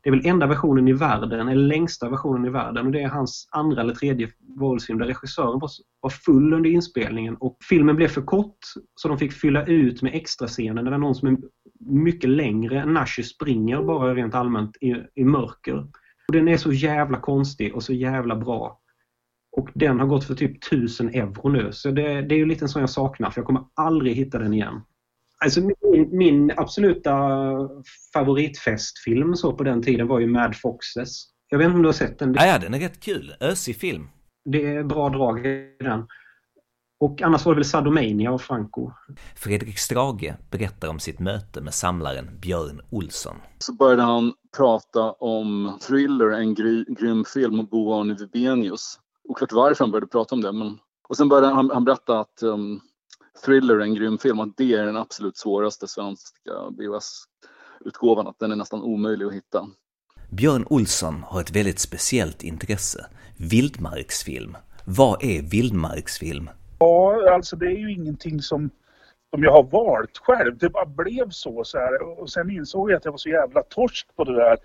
det är väl enda versionen i världen, eller längsta versionen i världen. Och det är hans andra eller tredje våldsfilm där regissören var, var full under inspelningen. Och filmen blev för kort så de fick fylla ut med extra scener där någon som är mycket längre än Nashi springer bara rent allmänt i, i mörker. Och den är så jävla konstig och så jävla bra. Och den har gått för typ 1000 euro nu. Så det, det är ju lite en sån jag saknar för jag kommer aldrig hitta den igen. Alltså min, min, absoluta favoritfestfilm så på den tiden var ju Mad Foxes. Jag vet inte om du har sett den? Ja, ja den är rätt kul. Ösig film. Det är bra drag i den. Och annars var det väl Sadomania av Franco. Fredrik Strage berättar om sitt möte med samlaren Björn Olsson. Så började han prata om Thriller, en gry, grym film, och Bo Arne Vibenius. Oklart varför han började prata om det, men... Och sen började han, han berätta att um, Thriller är en grym film och det är den absolut svåraste svenska VHS-utgåvan. Att den är nästan omöjlig att hitta. Björn Olsson har ett väldigt speciellt intresse. Vildmarksfilm. Vad är vildmarksfilm? Ja, alltså det är ju ingenting som, som jag har valt själv. Det bara blev så. så här. Och sen insåg jag att jag var så jävla torsk på det där.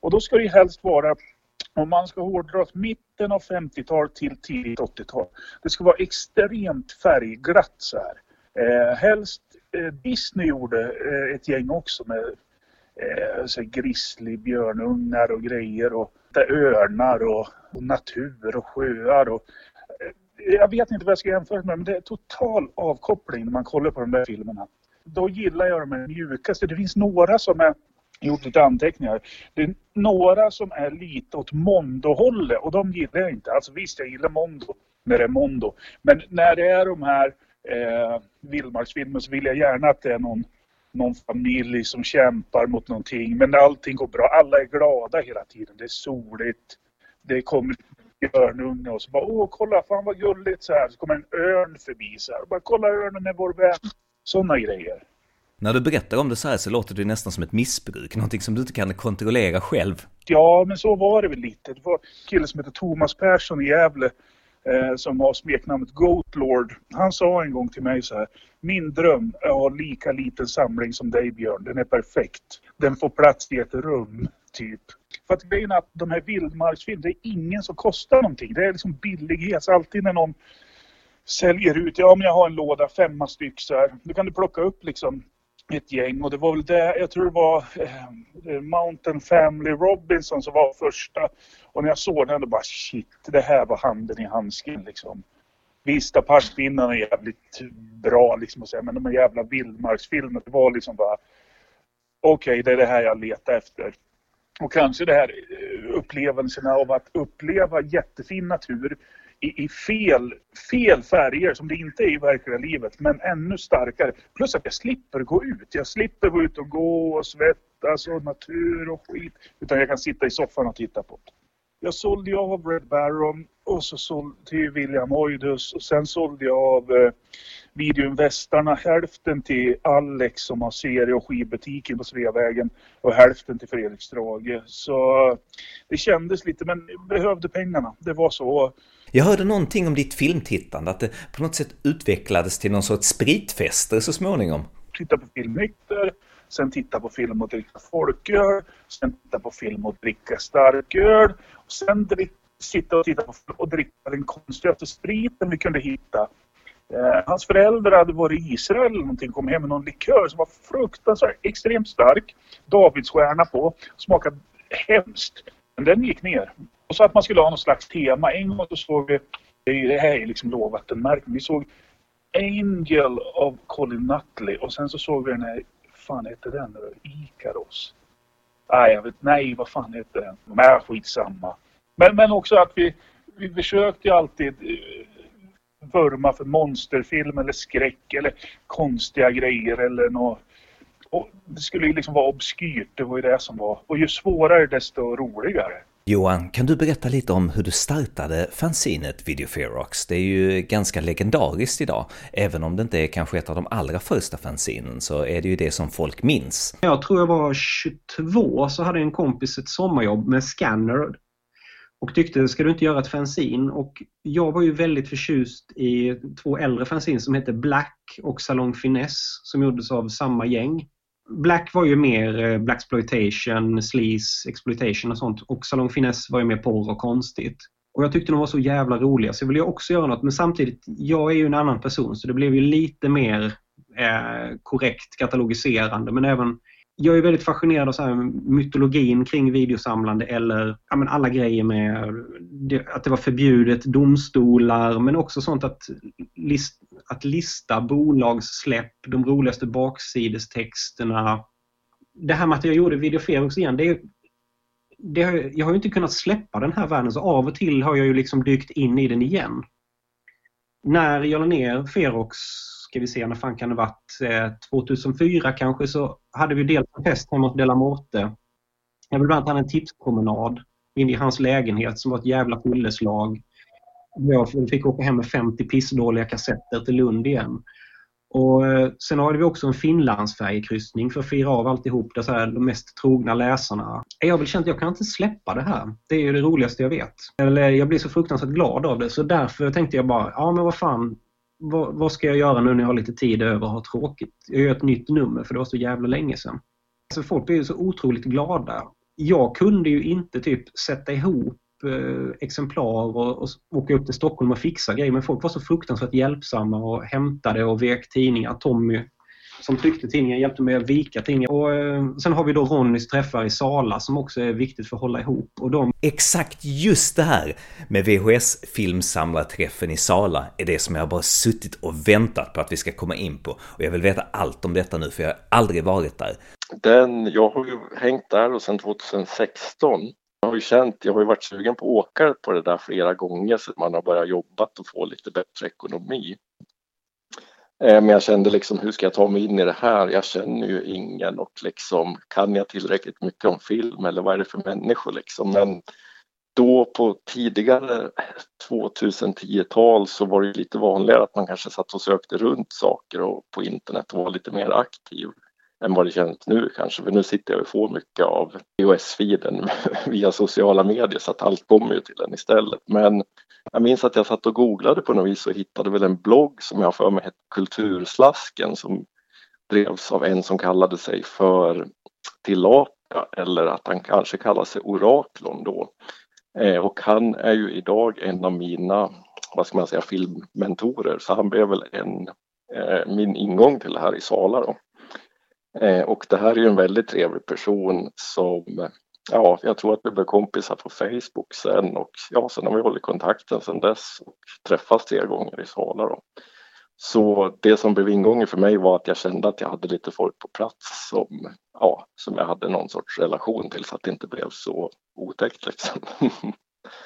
Och då ska det ju helst vara om man ska hårdra mitten av 50-tal till tidigt 80-tal. Det ska vara extremt färgglatt så här. Eh, helst eh, Disney gjorde eh, ett gäng också med eh, så grizzlybjörnungar och grejer och örnar och, och natur och sjöar och eh, jag vet inte vad jag ska jämföra med men det är total avkoppling när man kollar på de där filmerna. då gillar jag de här mjukaste. Det finns några som är gjort lite anteckningar. Det är några som är lite åt Mondo-hållet och de gillar jag inte. Alltså visst, jag gillar Mondo när det är Mondo. Men när det är de här eh, vildmarksfilmer så vill jag gärna att det är någon, någon familj som kämpar mot någonting. Men allting går bra. Alla är glada hela tiden. Det är soligt. Det kommer örnunge och så bara åh kolla fan vad gulligt så här. Så kommer en örn förbi så här. Bara kolla örnen är vår vän. Sådana grejer. När du berättar om det så här så låter det nästan som ett missbruk, någonting som du inte kan kontrollera själv. Ja, men så var det väl lite. Det var en kille som heter Thomas Persson i Gävle eh, som har smeknamnet Goatlord. Han sa en gång till mig så här. Min dröm är att ha lika liten samling som dig Björn. Den är perfekt. Den får plats i ett rum, typ. För att grejen är att de här vildmarksfilmerna, det är ingen som kostar någonting. Det är liksom billighet. Så alltid när någon säljer ut, ja men jag har en låda, femma styck så här. Då kan du plocka upp liksom ett gäng och det var väl det, jag tror det var eh, eh, Mountain Family Robinson som var första. Och när jag såg den då bara shit, det här var handen i handsken liksom. Visst, apartpinnarna är jävligt bra liksom säga, men de här jävla vildmarksfilmerna, det var liksom bara okej, okay, det är det här jag letar efter. Och kanske det här eh, upplevelserna av att uppleva jättefin natur i, i, fel, fel färger som det inte är i verkliga livet men ännu starkare. Plus att jag slipper gå ut. Jag slipper gå ut och gå och svettas och natur och skit. Utan jag kan sitta i soffan och titta på det. Jag sålde ju av Red Baron och så sålde till William Oidus och sen sålde jag av eh, Videoinvestarna hälften till Alex som har serie och skivbutiken på Sveavägen och hälften till Fredrik Strage. Så det kändes lite men behövde pengarna. Det var så. Jag hörde någonting om ditt filmtittande, att det på något sätt utvecklades till någon sorts spritfester så småningom. Titta på film nykter, sen titta på film och dricka folköl, sen titta på film och dricka starköl, och sen sitta och titta på film och dricka den konstigaste spriten vi kunde hitta. Eh, hans föräldrar hade varit i Israel eller någonting, kom hem med någon likör som var fruktansvärt extremt stark. Davidsstjärna på, smakade hemskt. Men den gick ner. Och så att man skulle ha något slags tema. En gång så såg vi, det här är liksom lågvattenmärken, vi såg Angel av Colin Nutley och sen så såg vi den här, fan heter den nu? Ikaros. Nej, jag vet, nej, vad fan heter den? Nej, äh, skitsamma. Men, men också att vi, vi försökte ju alltid eh, vurma för monsterfilm eller skräck eller konstiga grejer eller något. Och det skulle ju liksom vara obskyrt, det var ju det som var. Och ju svårare desto roligare. Johan, kan du berätta lite om hur du startade fanzinet Video Ferox? Det är ju ganska legendariskt idag. Även om det inte är kanske ett av de allra första fanzinen så är det ju det som folk minns. Jag tror jag var 22 så hade en kompis ett sommarjobb med scanner och tyckte, ska du inte göra ett fanzin? Och jag var ju väldigt förtjust i två äldre fanzin som hette Black och Salong Finesse som gjordes av samma gäng. Black var ju mer eh, Blaxploitation, sleaze, exploitation och sånt. Och Salong Finesse var ju mer porr och konstigt. Och jag tyckte de var så jävla roliga så jag ville också göra något. Men samtidigt, jag är ju en annan person så det blev ju lite mer eh, korrekt katalogiserande. Men även jag är väldigt fascinerad av så här mytologin kring videosamlande eller ja, men alla grejer med att det var förbjudet, domstolar men också sånt att, list, att lista bolagssläpp, de roligaste baksidestexterna. Det här med att jag gjorde Videoferox igen, det, det, jag har ju inte kunnat släppa den här världen så av och till har jag ju liksom dykt in i den igen. När jag la ner Ferox ska vi se, när fan kan det varit? Eh, 2004 kanske så hade vi dels en fest hemma hos Delamorte. Jag vill bland annat ha en tipspromenad in i hans lägenhet som var ett jävla fylleslag. Jag fick åka hem med 50 pissdåliga kassetter till Lund igen. Och eh, sen hade vi också en Finlandsfärjekryssning för att fira av alltihop, där så här, de mest trogna läsarna. Jag har känt att jag kan inte släppa det här. Det är ju det roligaste jag vet. Eller jag blir så fruktansvärt glad av det, så därför tänkte jag bara, ja men vad fan, vad, vad, ska jag göra nu när jag har lite tid över och har tråkigt? Jag gör ett nytt nummer för det var så jävla länge sedan. Alltså folk blir så otroligt glada. Jag kunde ju inte typ sätta ihop exemplar och, och åka upp till Stockholm och fixa grejer men folk var så fruktansvärt hjälpsamma och hämtade och vek tidningar. Tommy som tryckte tidningen, hjälpte mig att vika tidningen. Och eh, sen har vi då Ronnys träffar i Sala som också är viktigt för att hålla ihop. Och de... Exakt just det här med VHS filmsamlarträffen i Sala är det som jag bara suttit och väntat på att vi ska komma in på. Och jag vill veta allt om detta nu för jag har aldrig varit där. Den, jag har ju hängt där och sedan 2016 jag har ju känt, jag har ju varit sugen på att åka på det där flera gånger så man har börjat jobba och få lite bättre ekonomi. Eh, men jag kände liksom, hur ska jag ta mig in i det här? Jag känner ju ingen och liksom, kan jag tillräckligt mycket om film eller vad är det för människor liksom? Men då på tidigare 2010-tal så var det lite vanligare att man kanske satt och sökte runt saker och på internet och var lite mer aktiv än vad det känns nu kanske. För nu sitter jag och får mycket av iOS-feeden via sociala medier så att allt kommer ju till en istället. Men jag minns att jag satt och googlade på något vis och hittade väl en blogg som jag för mig hette Kulturslasken som drevs av en som kallade sig för Tilapia eller att han kanske kallar sig Oraklon då. Eh, och han är ju idag en av mina, vad ska man säga, filmmentorer så han blev väl en, eh, min ingång till det här i Sala då. Eh, och det här är ju en väldigt trevlig person som, ja, jag tror att vi blev kompisar på Facebook sen och ja, sen har vi hållit kontakten sen dess och träffats tre gånger i Sala då. Så det som blev ingången för mig var att jag kände att jag hade lite folk på plats som, ja, som jag hade någon sorts relation till så att det inte blev så otäckt liksom.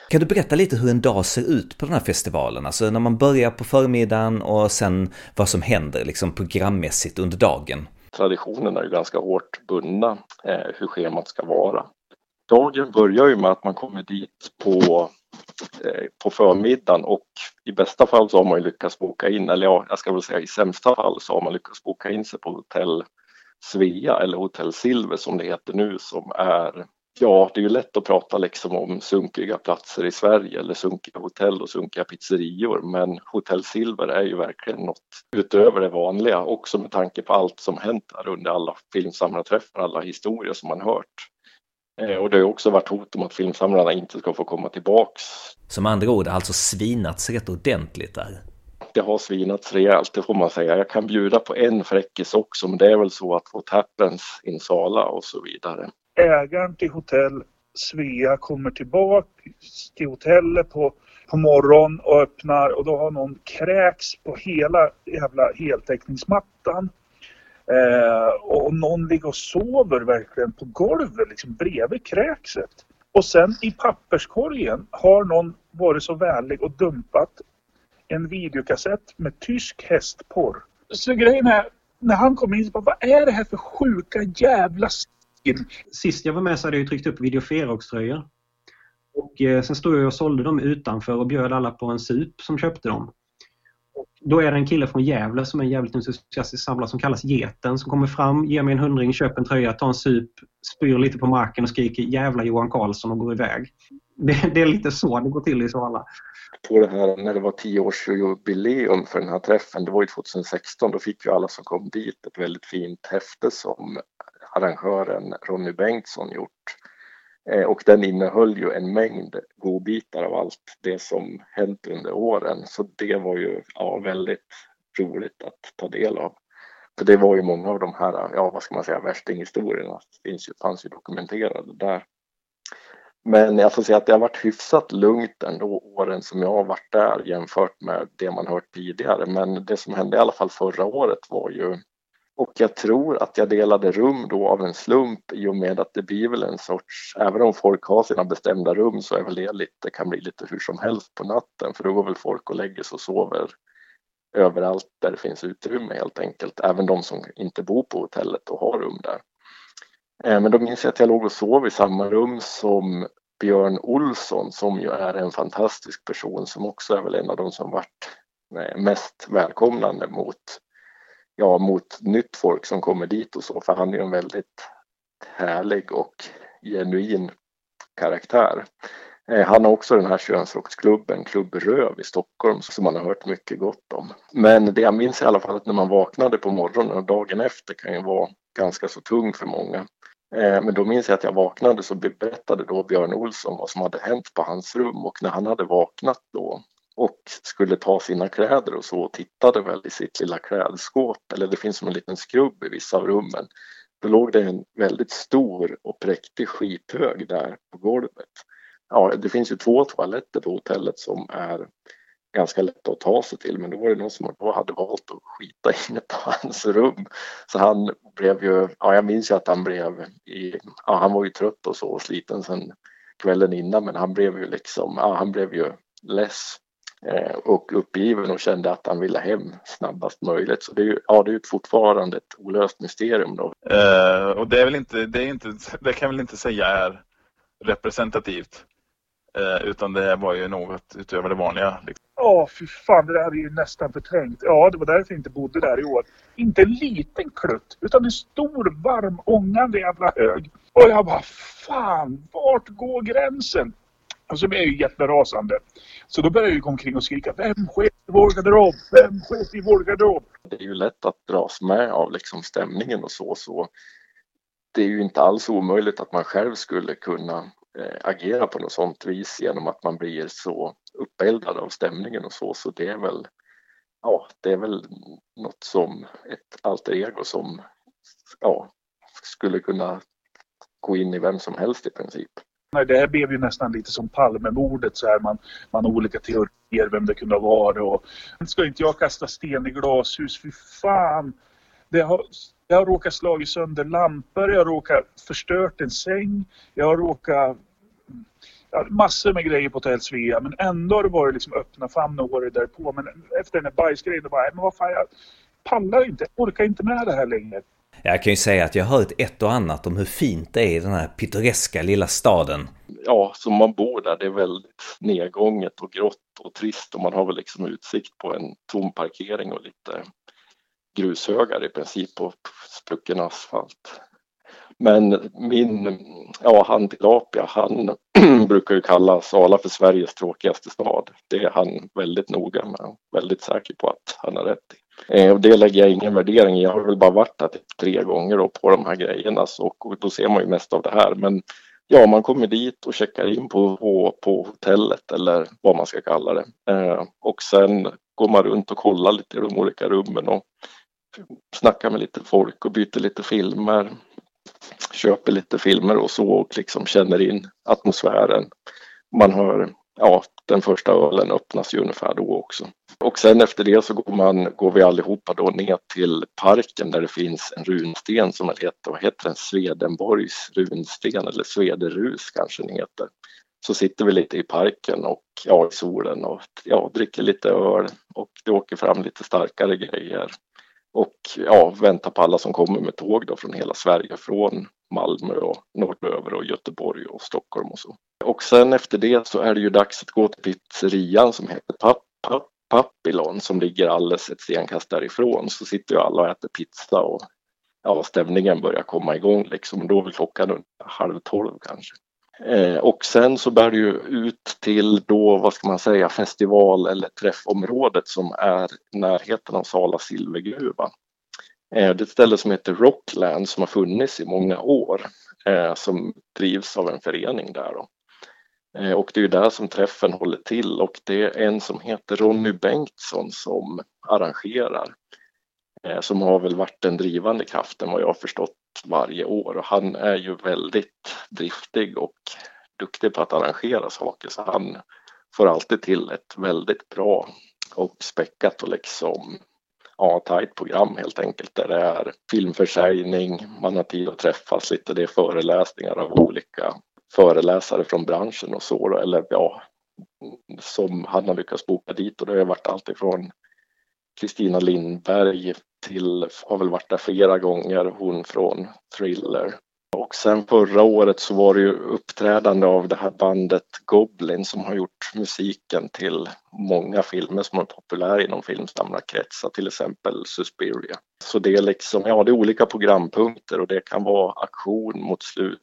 Kan du berätta lite hur en dag ser ut på den här festivalen? Alltså när man börjar på förmiddagen och sen vad som händer liksom programmässigt under dagen? Traditionerna är ju ganska hårt bundna eh, hur schemat ska vara. Dagen börjar ju med att man kommer dit på, eh, på förmiddagen och i bästa fall så har man ju lyckats boka in, eller ja, jag ska väl säga i sämsta fall så har man lyckats boka in sig på hotell Svea eller hotell Silver som det heter nu som är Ja, det är ju lätt att prata liksom om sunkiga platser i Sverige eller sunkiga hotell och sunkiga pizzerior men Hotell Silver är ju verkligen något utöver det vanliga också med tanke på allt som hänt där under alla filmsamlarträffar, alla historier som man hört. Eh, och det har också varit hot om att filmsamlarna inte ska få komma tillbaks. Som andra ord, alltså svinats rätt ordentligt där. Det har svinats rejält, det får man säga. Jag kan bjuda på en fräckis också, men det är väl så att What Happens in Sala och så vidare ägaren till hotell Svea kommer tillbaka till hotellet på, på morgonen och öppnar och då har någon kräks på hela jävla heltäckningsmattan. Eh, och någon ligger och sover verkligen på golvet liksom bredvid kräkset. Och sen i papperskorgen har någon varit så vänlig och dumpat en videokassett med tysk hästporr. Så grejen är, när han kom in så bara, vad är det här för sjuka jävla Sist jag var med så hade jag tryckt upp Video Ferox-tröjor. Och eh, sen stod jag och sålde dem utanför och bjöd alla på en sup som köpte dem. Och då är det en kille från Gävle som är en jävligt entusiastisk samlare som kallas Geten som kommer fram, ger mig en hundring, köper en tröja, tar en sup, spyr lite på marken och skriker jävla Johan Karlsson och går iväg. Det, det är lite så det går till i Sala. På det här, när det var tioårsjubileum för den här träffen, det var ju 2016, då fick ju alla som kom dit ett väldigt fint häfte som arrangören Ronny Bengtsson gjort. Eh, och den innehöll ju en mängd godbitar av allt det som hänt under åren. Så det var ju ja, väldigt roligt att ta del av. För det var ju många av de här, ja vad ska man säga, värstinghistorierna finns ju, fanns ju dokumenterade där. Men jag får säga att det har varit hyfsat lugnt ändå åren som jag har varit där jämfört med det man hört tidigare. Men det som hände i alla fall förra året var ju och jag tror att jag delade rum då av en slump i och med att det blir väl en sorts, även om folk har sina bestämda rum så är väl det lite, kan bli lite hur som helst på natten för då går väl folk och lägger sig och sover överallt där det finns utrymme helt enkelt, även de som inte bor på hotellet och har rum där. Eh, men då minns jag att jag låg och sov i samma rum som Björn Olsson som ju är en fantastisk person som också är väl en av de som varit eh, mest välkomnande mot ja, mot nytt folk som kommer dit och så, för han är en väldigt härlig och genuin karaktär. Eh, han har också den här könsrocksklubben, Klubb Röv i Stockholm, som man har hört mycket gott om. Men det jag minns i alla fall att när man vaknade på morgonen och dagen efter kan ju vara ganska så tung för många. Eh, men då minns jag att jag vaknade så berättade då Björn Olsson vad som hade hänt på hans rum och när han hade vaknat då och skulle ta sina kläder och så och tittade väl i sitt lilla klädskåp eller det finns som en liten skrubb i vissa av rummen. Då låg det en väldigt stor och präktig skithög där på golvet. Ja, det finns ju två toaletter på hotellet som är ganska lätta att ta sig till men då var det någon som då hade valt att skita inne på hans rum. Så han blev ju, ja jag minns ju att han blev, i, ja han var ju trött och så och sliten sen kvällen innan men han blev ju liksom, ja han blev ju less och uppgiven och kände att han ville hem snabbast möjligt. Så det är ju, ja, det är ju fortfarande ett olöst mysterium då. Eh, och det är väl inte, det är inte, det kan jag väl inte säga är representativt. Eh, utan det var ju något utöver det vanliga. Liksom. Ja, fy fan, det där är ju nästan förträngt. Ja, det var därför jag inte bodde där i år. Inte en liten klutt, utan en stor, varm, ångande jävla hög. Och jag bara, fan, vart går gränsen? Och så blev jag ju jätterasande. Så då började jag gå omkring och skrika, vem sket i vår garderob? Vem sket i vår garderob? Det är ju lätt att dras med av liksom stämningen och så. så det är ju inte alls omöjligt att man själv skulle kunna eh, agera på något sånt vis genom att man blir så uppeldad av stämningen och så. Så det är väl, ja, det är väl något som ett alter ego som ja, skulle kunna gå in i vem som helst i princip. Det här blev ju nästan lite som Palmemordet så här man, man har olika teorier vem det kunde ha varit och ska inte jag kasta sten i glashus, fy fan. Det har, jag har råkat slagit sönder lampor, jag har råkat förstört en säng, jag har råkat ja, massor med grejer på Hotell Svea men ändå har det varit liksom öppna famn året därpå. Men efter den här bajsgrejen då bara, men vad fan jag pallar inte, jag orkar inte med det här längre. Jag kan ju säga att jag har hört ett och annat om hur fint det är i den här pittoreska lilla staden. Ja, som man bor där, det är väldigt nedgånget och grått och trist och man har väl liksom utsikt på en tom parkering och lite grushögar i princip på sprucken asfalt. Men min, ja han Tilapia, han brukar ju kalla Sala för Sveriges tråkigaste stad. Det är han väldigt noga med, väldigt säker på att han har rätt i. Eh, och det lägger jag ingen värdering i. Jag har väl bara varit där typ tre gånger då på de här grejerna så, och då ser man ju mest av det här. Men ja, man kommer dit och checkar in på, på, på hotellet eller vad man ska kalla det. Eh, och sen går man runt och kollar lite i de olika rummen och snackar med lite folk och byter lite filmer. Köper lite filmer och så och liksom känner in atmosfären. Man hör ja, den första ölen öppnas ju ungefär då också. Och sen efter det så går, man, går vi allihopa då ner till parken där det finns en runsten som heter, vad heter den, Swedenborgs runsten eller Svederus kanske den heter. Så sitter vi lite i parken och ja, i solen och ja, dricker lite öl och det åker fram lite starkare grejer. Och ja, väntar på alla som kommer med tåg då från hela Sverige, från Malmö och norröver och Göteborg och Stockholm och så. Och sen efter det så är det ju dags att gå till pizzerian som heter Papp, Papp, Papillon som ligger alldeles ett stenkast därifrån. Så sitter ju alla och äter pizza och ja, stämningen börjar komma igång liksom. Då är klockan halv tolv kanske. Eh, och sen så bär det ju ut till då, vad ska man säga, festival eller träffområdet som är närheten av Sala silvergruva. Eh, det är ett ställe som heter Rockland som har funnits i många år eh, som drivs av en förening där. Då. Eh, och det är ju där som träffen håller till och det är en som heter Ronny Bengtsson som arrangerar. Eh, som har väl varit den drivande kraften vad jag har förstått varje år och han är ju väldigt driftig och duktig på att arrangera saker så han får alltid till ett väldigt bra och späckat och liksom ja, tajt program helt enkelt där det är filmförsäljning, man har tid att träffas lite, det är föreläsningar av olika föreläsare från branschen och så, då, eller ja, som han har lyckats boka dit och det har varit allt ifrån Kristina Lindberg till, har väl varit där flera gånger, hon från Thriller. Och sen förra året så var det ju uppträdande av det här bandet Goblin som har gjort musiken till många filmer som är populära inom filmsamlarkretsar, till exempel Suspiria. Så det är liksom, ja det är olika programpunkter och det kan vara aktion mot slutet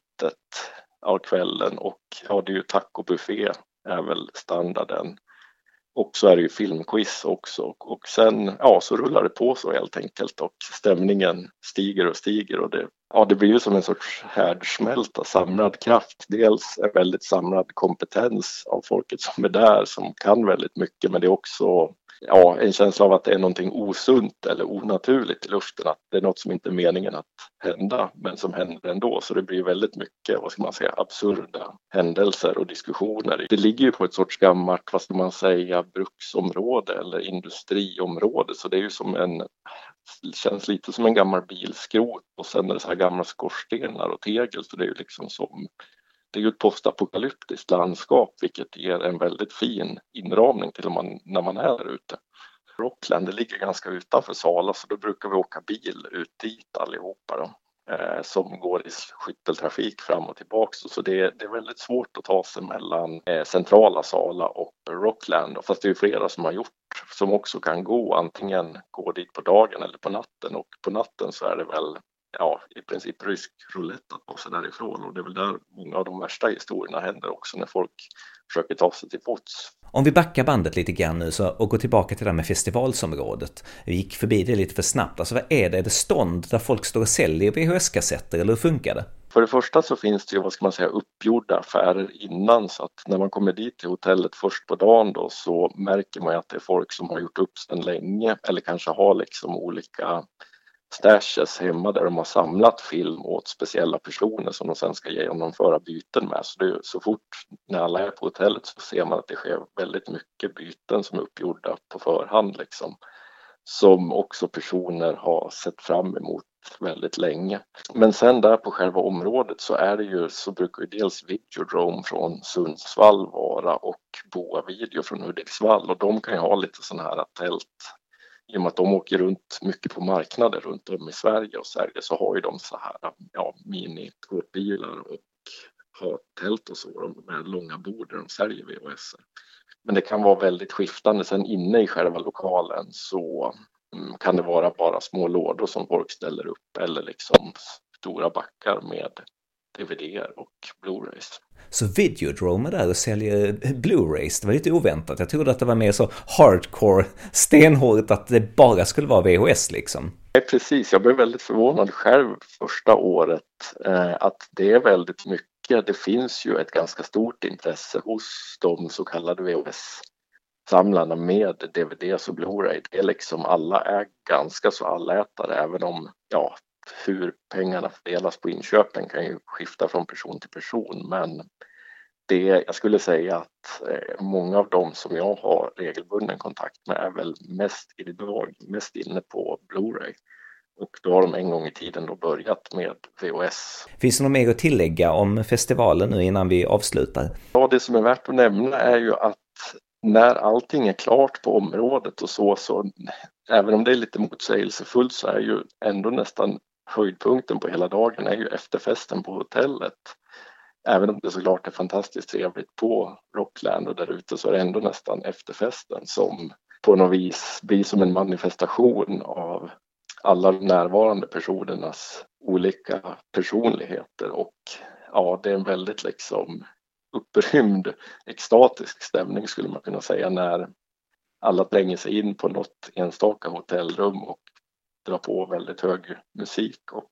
av kvällen och ja, det är ju tacobuffé är väl standarden. Och så är det ju filmquiz också. Och sen ja, så rullar det på så helt enkelt. Och stämningen stiger och stiger. Och det, ja, det blir ju som en sorts härdsmälta, samlad kraft. Dels en väldigt samlad kompetens av folket som är där som kan väldigt mycket. Men det är också ja, en känsla av att det är någonting osunt eller onaturligt i luften, att det är något som inte är meningen att hända men som händer ändå. Så det blir väldigt mycket, vad ska man säga, absurda händelser och diskussioner. Det ligger ju på ett sorts gammalt, vad ska man säga, bruksområde eller industriområde så det är ju som en det känns lite som en gammal bilskrot och sen är det så här gamla skorstenar och tegel så det är ju liksom som det är ju ett postapokalyptiskt landskap vilket ger en väldigt fin inramning till man, när man är där ute. Rockland det ligger ganska utanför Sala så då brukar vi åka bil ut dit allihopa då, eh, som går i skytteltrafik fram och tillbaks. Så det, det är väldigt svårt att ta sig mellan eh, centrala Sala och Rockland. Fast det är flera som har gjort som också kan gå antingen gå dit på dagen eller på natten och på natten så är det väl ja, i princip rysk roulette att ta sig därifrån och det är väl där många av de värsta historierna händer också när folk försöker ta sig till fots. Om vi backar bandet lite grann nu så, och går tillbaka till det här med festivalsområdet. Vi gick förbi det lite för snabbt. Alltså vad är det? Är det stånd där folk står och säljer VHS-kassetter eller hur funkar det? För det första så finns det ju, vad ska man säga, uppgjorda affärer innan så att när man kommer dit till hotellet först på dagen då så märker man ju att det är folk som har gjort upp sedan länge eller kanske har liksom olika stashes alltså hemma där de har samlat film åt speciella personer som de sen ska genomföra byten med. Så, det, så fort när alla är på hotellet så ser man att det sker väldigt mycket byten som är uppgjorda på förhand liksom. Som också personer har sett fram emot väldigt länge. Men sen där på själva området så är det ju så brukar ju dels Videodrome från Sundsvall vara och Boa Video från Hudiksvall och de kan ju ha lite sådana här tält i och med att de åker runt mycket på marknader runt om i Sverige och Sverige så har ju de så här ja, mini-bilar och har tält och så med långa bord där de säljer VHS. Men det kan vara väldigt skiftande. Sen inne i själva lokalen så mm, kan det vara bara små lådor som folk ställer upp eller liksom stora backar med DVD och Blu-rays. Så Videodrome är där och säljer Blu-rays. Det var lite oväntat. Jag trodde att det var mer så hardcore, stenhårt, att det bara skulle vara VHS liksom. Nej, precis. Jag blev väldigt förvånad själv första året eh, att det är väldigt mycket. Det finns ju ett ganska stort intresse hos de så kallade VHS samlarna med DVDs och Blu-ray. Det är liksom alla är ganska så allätare även om ja, hur pengarna fördelas på inköpen kan ju skifta från person till person men det, jag skulle säga att eh, många av dem som jag har regelbunden kontakt med är väl mest idag mest inne på Blu-ray. Och då har de en gång i tiden då börjat med VHS. Finns det något mer att tillägga om festivalen nu innan vi avslutar? Ja, det som är värt att nämna är ju att när allting är klart på området och så, så även om det är lite motsägelsefullt så är ju ändå nästan höjdpunkten på hela dagen är ju efterfesten på hotellet. Även om det såklart är fantastiskt trevligt på Rockland och där ute så är det ändå nästan efterfesten som på något vis blir som en manifestation av alla närvarande personernas olika personligheter och ja, det är en väldigt liksom upprymd extatisk stämning skulle man kunna säga när alla tränger sig in på något enstaka hotellrum och dra på väldigt hög musik och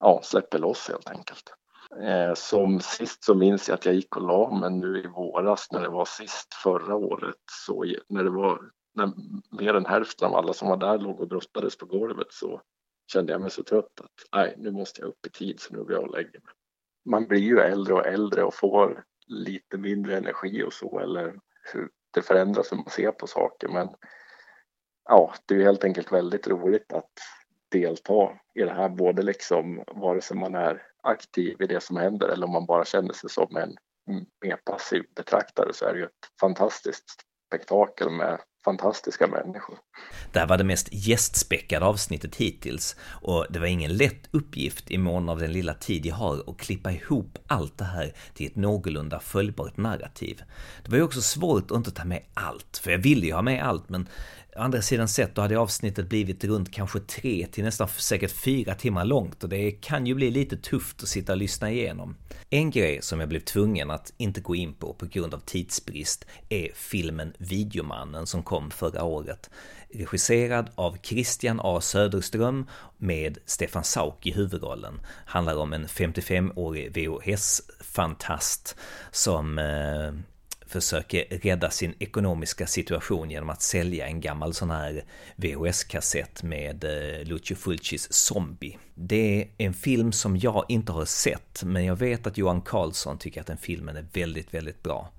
ja, släpper loss helt enkelt. Eh, som sist så minns jag att jag gick och la mig nu i våras när det var sist förra året. Så när det var när mer än hälften av alla som var där låg och brottades på golvet så kände jag mig så trött att nej, nu måste jag upp i tid så nu går jag och lägger mig. Man blir ju äldre och äldre och får lite mindre energi och så eller hur det förändras hur man ser på saker men ja, det är helt enkelt väldigt roligt att delta i det här, både liksom vare sig man är aktiv i det som händer eller om man bara känner sig som en mer passiv betraktare så är det ju ett fantastiskt spektakel med fantastiska människor. Det här var det mest gästspäckade avsnittet hittills och det var ingen lätt uppgift i mån av den lilla tid jag har att klippa ihop allt det här till ett någorlunda följbart narrativ. Det var ju också svårt att inte ta med allt, för jag ville ju ha med allt men andra sidan sett då hade avsnittet blivit runt kanske tre till nästan säkert fyra timmar långt och det kan ju bli lite tufft att sitta och lyssna igenom. En grej som jag blev tvungen att inte gå in på på grund av tidsbrist är filmen Videomannen som kom förra året. regisserad av Christian A Söderström med Stefan Sauk i huvudrollen. Handlar om en 55-årig VHS-fantast som eh, försöker rädda sin ekonomiska situation genom att sälja en gammal sån här VHS-kassett med eh, Lucio Fulcis Zombie. Det är en film som jag inte har sett, men jag vet att Johan Carlsson tycker att den filmen är väldigt, väldigt bra.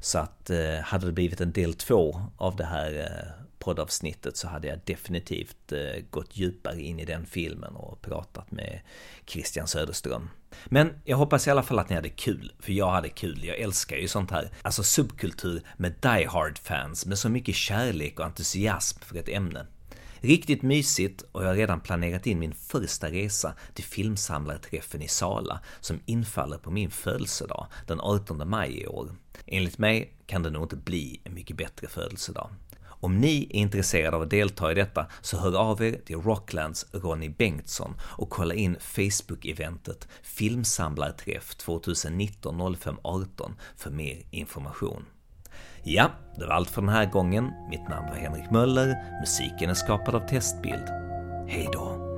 Så att eh, hade det blivit en del två av det här eh, poddavsnittet så hade jag definitivt eh, gått djupare in i den filmen och pratat med Christian Söderström. Men jag hoppas i alla fall att ni hade kul, för jag hade kul. Jag älskar ju sånt här, alltså subkultur med Die Hard-fans med så mycket kärlek och entusiasm för ett ämne. Riktigt mysigt och jag har redan planerat in min första resa till filmsamlarträffen i Sala som infaller på min födelsedag den 18 maj i år. Enligt mig kan det nog inte bli en mycket bättre födelsedag. Om ni är intresserade av att delta i detta så hör av er till Rocklands Ronny Bengtsson och kolla in Facebook-eventet Filmsamlarträff 2019 05 18 för mer information. Ja, det var allt för den här gången. Mitt namn var Henrik Möller, musiken är skapad av Testbild. Hej då!